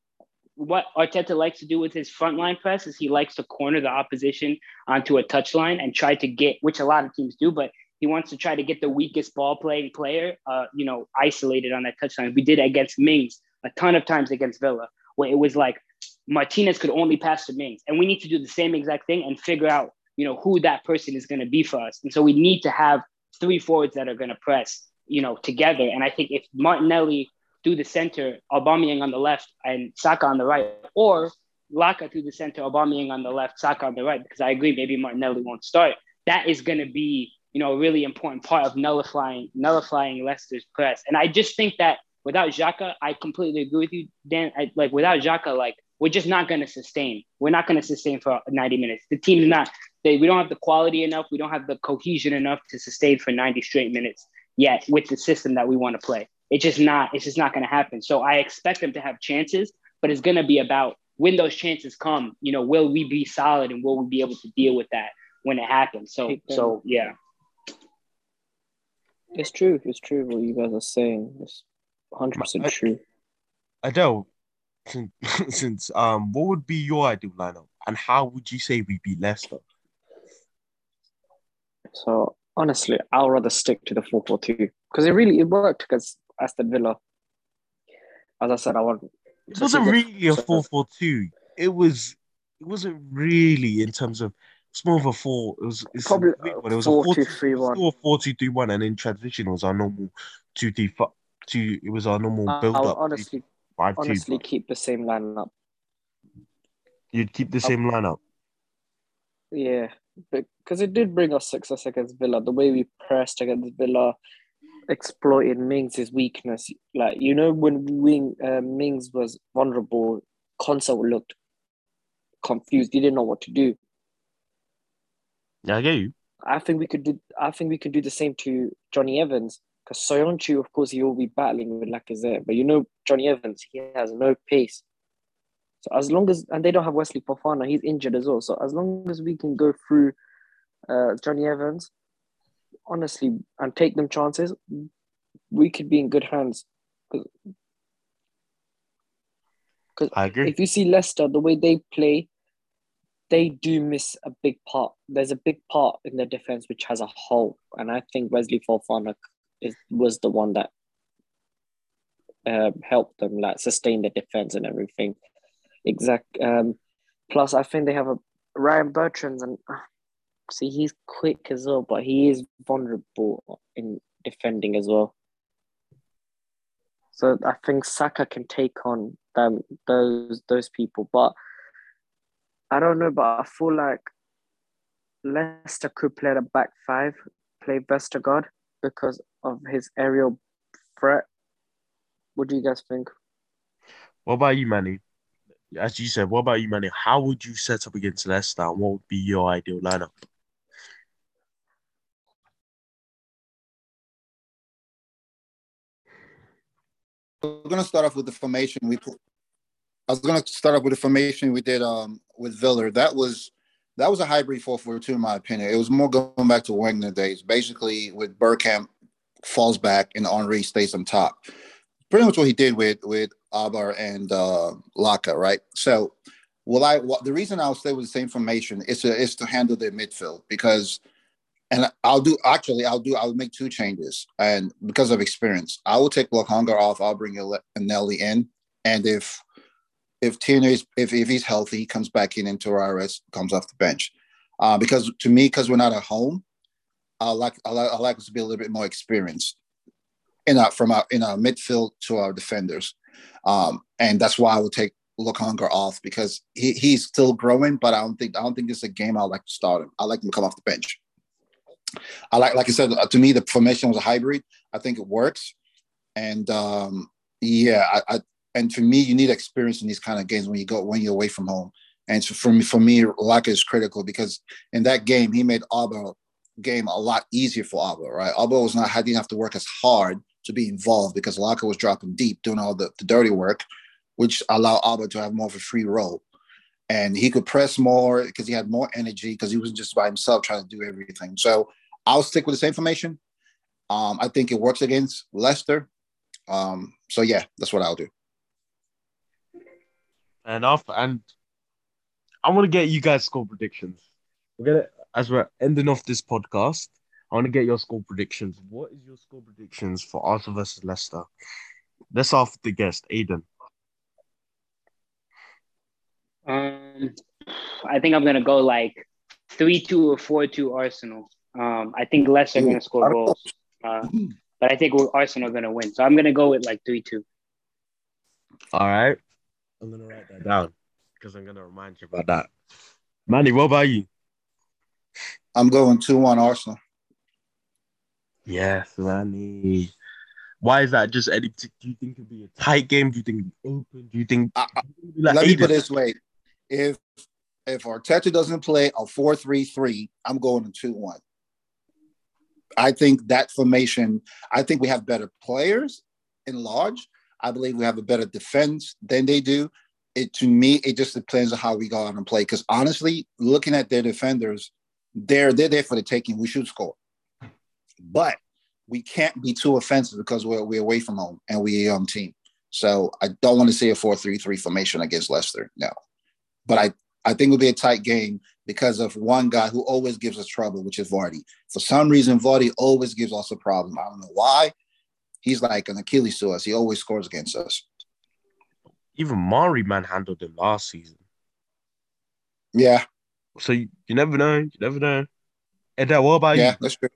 Speaker 2: what Arteta likes to do with his front line press is he likes to corner the opposition onto a touchline and try to get, which a lot of teams do, but he wants to try to get the weakest ball playing player, uh, you know, isolated on that touchline. We did against Mings a ton of times against Villa, where it was like Martinez could only pass to Mings, and we need to do the same exact thing and figure out, you know, who that person is going to be for us. And so we need to have three forwards that are going to press you know, together. And I think if Martinelli through the center, Aubameyang on the left, and Saka on the right, or Laka through the center, Aubameyang on the left, Saka on the right, because I agree maybe Martinelli won't start. That is going to be, you know, a really important part of nullifying nullifying Leicester's press. And I just think that without Xhaka, I completely agree with you, Dan. I, like without Xhaka, like we're just not going to sustain. We're not going to sustain for 90 minutes. The team's not. They, we don't have the quality enough. We don't have the cohesion enough to sustain for 90 straight minutes yet with the system that we want to play. It's just not, it's just not going to happen. So I expect them to have chances, but it's going to be about when those chances come, you know, will we be solid and will we be able to deal with that when it happens? So, so yeah.
Speaker 4: It's true. It's true what you guys are saying. It's 100% true.
Speaker 1: Adele, since, since um, what would be your ideal lineup and how would you say we beat Leicester?
Speaker 4: So honestly, I'll rather stick to the 4 4 2 because it really it worked against Aston Villa. As I said, I want.
Speaker 1: It wasn't really a 4 4 2. It was. It wasn't really in terms of. It's more of a four. It was it's
Speaker 4: probably
Speaker 1: it was
Speaker 4: four,
Speaker 1: a four,
Speaker 4: two, three, one.
Speaker 1: A four two three one, and in transition was our normal two D two. It was our normal build
Speaker 4: I'll
Speaker 1: up.
Speaker 4: honestly,
Speaker 1: five,
Speaker 4: honestly
Speaker 1: two,
Speaker 4: keep the same lineup.
Speaker 1: You'd keep the same lineup.
Speaker 4: Yeah, because it did bring us success against Villa. The way we pressed against Villa, exploited Mings' weakness. Like you know, when Wing uh, Mings was vulnerable, Konsa looked confused. He didn't know what to do.
Speaker 1: Yeah, I get you.
Speaker 4: I think we could do. I think we could do the same to Jonny Evans. Because Söyüncü, of course, he will be battling with Lacazette, but you know, Jonny Evans, he has no pace. So as long as and they don't have Wesley Fofana, he's injured as well. So as long as we can go through uh, Jonny Evans, honestly, and take them chances, we could be in good hands.
Speaker 1: Because I agree.
Speaker 4: If you see Leicester, the way they play, they do miss a big part. There's a big part in the defense which has a hole, and I think Wesley Fofana is was the one that uh, helped them like sustain the defense and everything. Exact. Um, plus, I think they have a Ryan Bertrand, and uh, see he's quick as well, but he is vulnerable in defending as well. So I think Saka can take on them those those people, but I don't know. But I feel like Leicester could play the back five, play Vestergaard because of his aerial threat. What do you guys think?
Speaker 1: What about you, Manny? As you said, what about you, Manny? How would you set up against Leicester? And what would be your ideal lineup?
Speaker 3: We're gonna start off with the formation we put. I was gonna start off with the formation we did um, with Villa. That was that was a hybrid four four two in my opinion. It was more going back to Wenger days. Basically, with Bergkamp falls back and Henry stays on top. Pretty much what he did with with Auba and uh, Laka, right? So, will I? Well, the reason I'll stay with the same formation is to is to handle the midfield because and I'll do actually I'll do I'll make two changes and because of experience I will take Lokonga off I'll bring Nelly in and if if Tierney is if, if he's healthy he comes back in and Torres comes off the bench uh, because to me because we're not at home I like I like I like us to be a little bit more experienced in our from our in our midfield to our defenders um, and that's why I would take Lokonga off because he, he's still growing but I don't think I don't think this is a game I like to start him I like him to come off the bench. I like, like I said, uh, to me, the formation was a hybrid. I think it works, and um, yeah, I, I, and for me, you need experience in these kind of games when you go when you're away from home. And so for me, for me, Laka is critical because in that game, he made Auba game a lot easier for Auba. Right, Auba was not didn't have to work as hard to be involved because Laka was dropping deep, doing all the, the dirty work, which allowed Auba to have more of a free role and he could press more because he had more energy because he wasn't just by himself trying to do everything. So I'll stick with the same formation. Um, I think it works against Leicester. Um, so yeah, that's what I'll do.
Speaker 1: Enough, and I want to get you guys score predictions. We're gonna as we're ending off this podcast. I want to get your score predictions. What is your score predictions for Arsenal versus Leicester? Let's off the guest, Aden.
Speaker 2: Um, I think I'm gonna go like three two or four two Arsenal. Um, I think Leicester are gonna score goals, uh, but I think Arsenal are gonna win. So I'm gonna go with like three two.
Speaker 1: All right, I'm gonna write that down because I'm gonna remind you about that. Manny, what about you?
Speaker 3: I'm going two one Arsenal.
Speaker 1: Yes, Manny. Why is that? Just any? Do you think it'll be a tight game? Do you think open? Do you think?
Speaker 3: I, I, like let me put it this way: if if Arteta doesn't play a four three three, I'm going to two one. I think that formation. I think we have better players in large. I believe we have a better defense than they do. It to me, it just depends on how we go out and play. Because honestly, looking at their defenders, they're they're there for the taking. We should score, but we can't be too offensive because we're we're away from home and we um team. So I don't want to see a four three three formation against Leicester. No, but I, I think it'll be a tight game because of one guy who always gives us trouble, which is Vardy. For some reason, Vardy always gives us a problem. I don't know why. He's like an Achilles to us. He always scores against us.
Speaker 1: Even Mari manhandled him last season.
Speaker 3: Yeah.
Speaker 1: So you, you never know. You never know. And what about
Speaker 3: yeah,
Speaker 1: you?
Speaker 3: Yeah, that's true.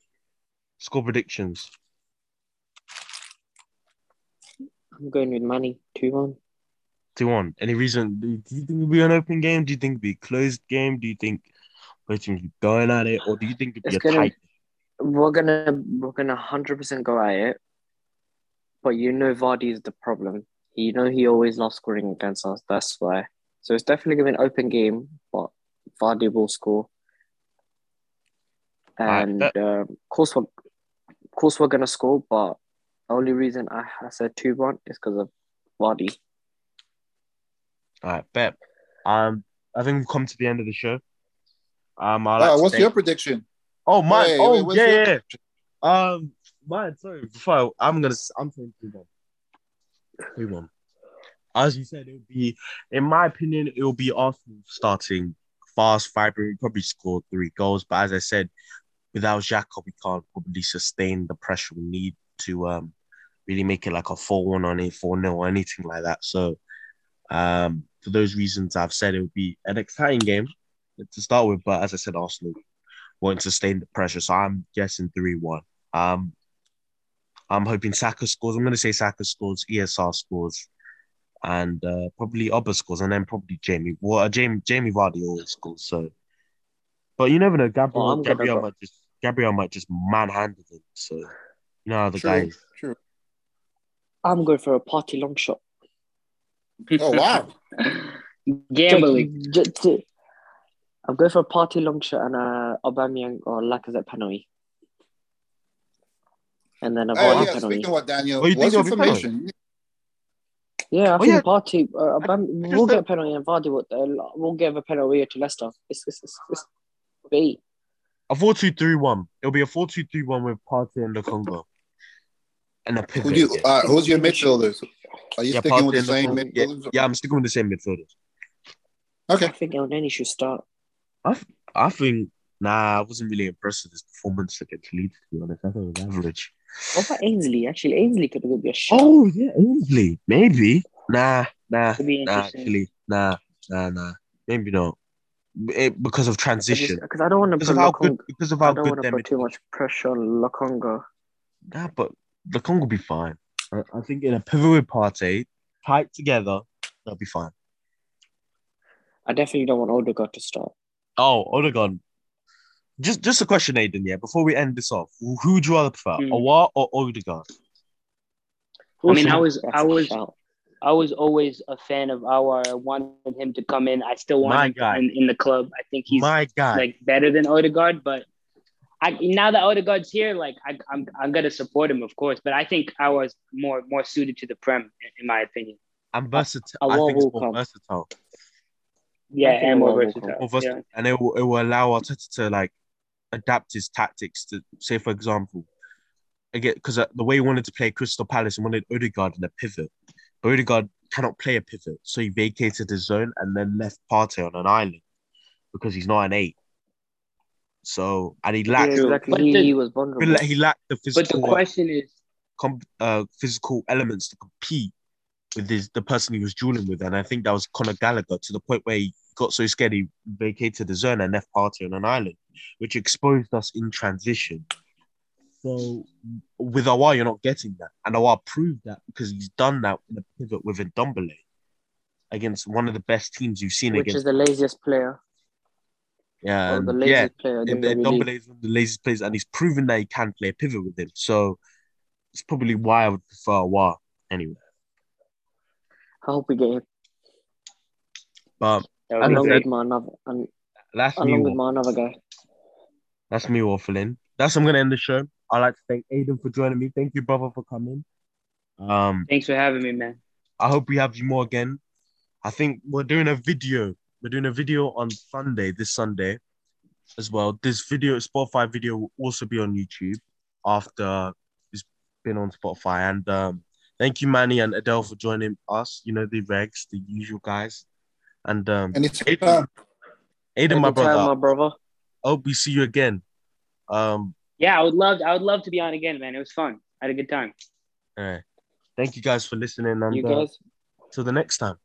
Speaker 1: Score predictions.
Speaker 4: I'm going with money. 2 1
Speaker 1: two one. Any reason? Do you think it'll be an open game? Do you think it'll be a closed game? Do you think both teams be going at it, or do you think it'll be it's a
Speaker 4: gonna,
Speaker 1: tight?
Speaker 4: We're gonna we're gonna hundred percent go at it, but you know Vardy is the problem. You know he always loves scoring against us. That's why. So it's definitely gonna be an open game, but Vardy will score. And uh, of course, we're, of course we're gonna score, but the only reason I, I said two one is because of Vardy.
Speaker 1: All right, bet. Um, I think we've come to the end of the show. Um, like
Speaker 3: what's your prediction?
Speaker 1: Oh, my! Wait, oh, wait, yeah, yeah. Um, mine. Sorry, before I, am gonna, I'm saying three one. Three one. as you said, it would be, in my opinion, it will be Arsenal starting fast, vibrant, probably score three goals. But as I said, without Xhaka, we can't probably sustain the pressure we need to um really make it like a 4 1 on a 4 0 or anything like that. So, um, for those reasons, I've said it would be an exciting game to start with. But as I said, Arsenal won't sustain the pressure. So I'm guessing 3 1. Um, I'm hoping Saka scores. I'm going to say Saka scores, ESR scores, and uh, probably Auba scores, and then probably Jamie. Well, uh, Jamie Jamie Vardy always scores. So, but you never know. Gabriel,
Speaker 4: Oh,
Speaker 1: Gabriel might just Gabriel might just manhandle him. So, you know how the
Speaker 3: True,
Speaker 1: guys.
Speaker 3: true.
Speaker 4: I'm going for a Partey long shot.
Speaker 3: Oh wow.
Speaker 2: Gambling.
Speaker 4: J- j- I'm going for a Partey long shot and a Aubameyang or Lacazette penalty. And then a
Speaker 3: Oh
Speaker 4: Vardy
Speaker 3: yeah,
Speaker 4: penalty.
Speaker 3: speaking of what Daniel,
Speaker 1: Oh, you
Speaker 3: what's
Speaker 1: it'll
Speaker 3: information?
Speaker 4: Yeah, I
Speaker 1: Oh,
Speaker 4: think
Speaker 1: yeah.
Speaker 4: Partey. Uh, Aubame-
Speaker 1: I
Speaker 4: we'll
Speaker 1: just
Speaker 4: get a
Speaker 1: said-
Speaker 4: penalty and Vardy will. Uh, we'll give a penalty to Leicester. It's it's it's, it's eight.
Speaker 1: A 4 2 3 1. It'll be a 4 2 3 1 with Partey and the Congo. And a pivot.
Speaker 3: Who do you, uh, who's your midfielders? Are you
Speaker 1: Yeah,
Speaker 3: sticking with the same
Speaker 1: Congo. yeah,
Speaker 3: midfielders?
Speaker 1: yeah, I'm sticking with the same midfielders.
Speaker 3: Okay.
Speaker 4: I think Elneny should start.
Speaker 1: I I think, nah, I wasn't really impressed with his performance against Leeds, to be honest. I thought it was average.
Speaker 4: What about Ainsley? Actually, Ainsley could be a shot.
Speaker 1: Oh, yeah, Ainsley. Maybe. Nah, nah, nah, actually. Nah, nah, nah. Maybe not. It, because of transition.
Speaker 4: Because I don't want to
Speaker 1: Because
Speaker 4: put
Speaker 1: of how
Speaker 4: Lokonga.
Speaker 1: good, because of
Speaker 4: I don't
Speaker 1: good
Speaker 4: want to put too much pressure on Lokonga.
Speaker 1: Nah, but the Congo will be fine. I, I think in a pivot with Partey, tight together, they'll be fine.
Speaker 4: I definitely don't want Odegaard to start.
Speaker 1: Oh, Odegaard. Just just a question, Aden, yeah, before we end this off. Who who would you rather prefer,
Speaker 2: Hmm.
Speaker 1: Aouar or Odegaard?
Speaker 2: I mean, I was
Speaker 4: That's
Speaker 2: I
Speaker 4: a
Speaker 2: was
Speaker 4: shout.
Speaker 2: I was always a fan of our. I wanted him to come in. I still want
Speaker 1: My
Speaker 2: him
Speaker 1: guy.
Speaker 2: in, in the club. I think he's
Speaker 1: My guy.
Speaker 2: like better than Odegaard, but I now that Odegaard's here, like I, I'm I'm gonna support him, of course. But I think ours more more suited to the Prem, in, in my opinion.
Speaker 1: and versatile.
Speaker 4: Aouar
Speaker 1: I think it's more
Speaker 4: come.
Speaker 1: versatile.
Speaker 2: Yeah, and more versatile.
Speaker 1: More versatile.
Speaker 2: Yeah.
Speaker 1: And it will, it will allow Arteta to like adapt his tactics to say, for example, again, because uh, the way he wanted to play Crystal Palace, he wanted Odegaard in a pivot. But Odegaard cannot play a pivot, so he vacated his zone and then left Partey on an island because he's not an eight. So and he
Speaker 4: Yeah,
Speaker 1: lacked
Speaker 4: exactly.
Speaker 2: But
Speaker 4: He,
Speaker 2: the-
Speaker 4: he was vulnerable.
Speaker 1: he lacked the physical.
Speaker 2: But the
Speaker 1: physical
Speaker 2: question is,
Speaker 1: com- uh, physical elements to compete with his the person he was dueling with, and I think that was Conor Gallagher to the point where he got so scared he vacated the zone and left Partey on an island, which exposed us in transition. So with Aouar, you're not getting that, and Aouar proved that because he's done that in a pivot with Ndombele against one of the best teams you've seen against.
Speaker 4: which
Speaker 1: against.
Speaker 4: is the laziest player.
Speaker 1: yeah,
Speaker 4: the
Speaker 1: yeah,
Speaker 4: laziest player. in the
Speaker 1: and
Speaker 4: Premier League.
Speaker 1: Ndombele is one of the laziest players, and he's proven that he can play a pivot with him. So it's probably why I would prefer Aouar anyway.
Speaker 4: I hope we get him.
Speaker 1: But
Speaker 4: Along with my another, and
Speaker 1: that's me.
Speaker 4: along with my another guy.
Speaker 1: That's me waffling. That's I'm gonna end the show. I'd like to thank Aden for joining me. Thank you, brother, for coming. Um,
Speaker 2: Thanks for having me, man.
Speaker 1: I hope we have you more again. I think we're doing a video. We're doing a video on Sunday, this Sunday, as well. This video, Spotify video, will also be on YouTube after it's been on Spotify. And um, thank you, Manny and Adele, for joining us. You know the regs, the usual guys. And um,
Speaker 3: And it's
Speaker 1: Aden,
Speaker 3: uh,
Speaker 1: Aden, my
Speaker 4: Anytime,
Speaker 1: brother.
Speaker 4: my brother.
Speaker 1: I hope we see you again. Um,
Speaker 2: Yeah, I would love I would love to be on again, man. It was fun. I had a good time.
Speaker 1: all right. Thank you guys for listening. And
Speaker 4: You
Speaker 1: uh,
Speaker 4: guys.
Speaker 1: till the next time.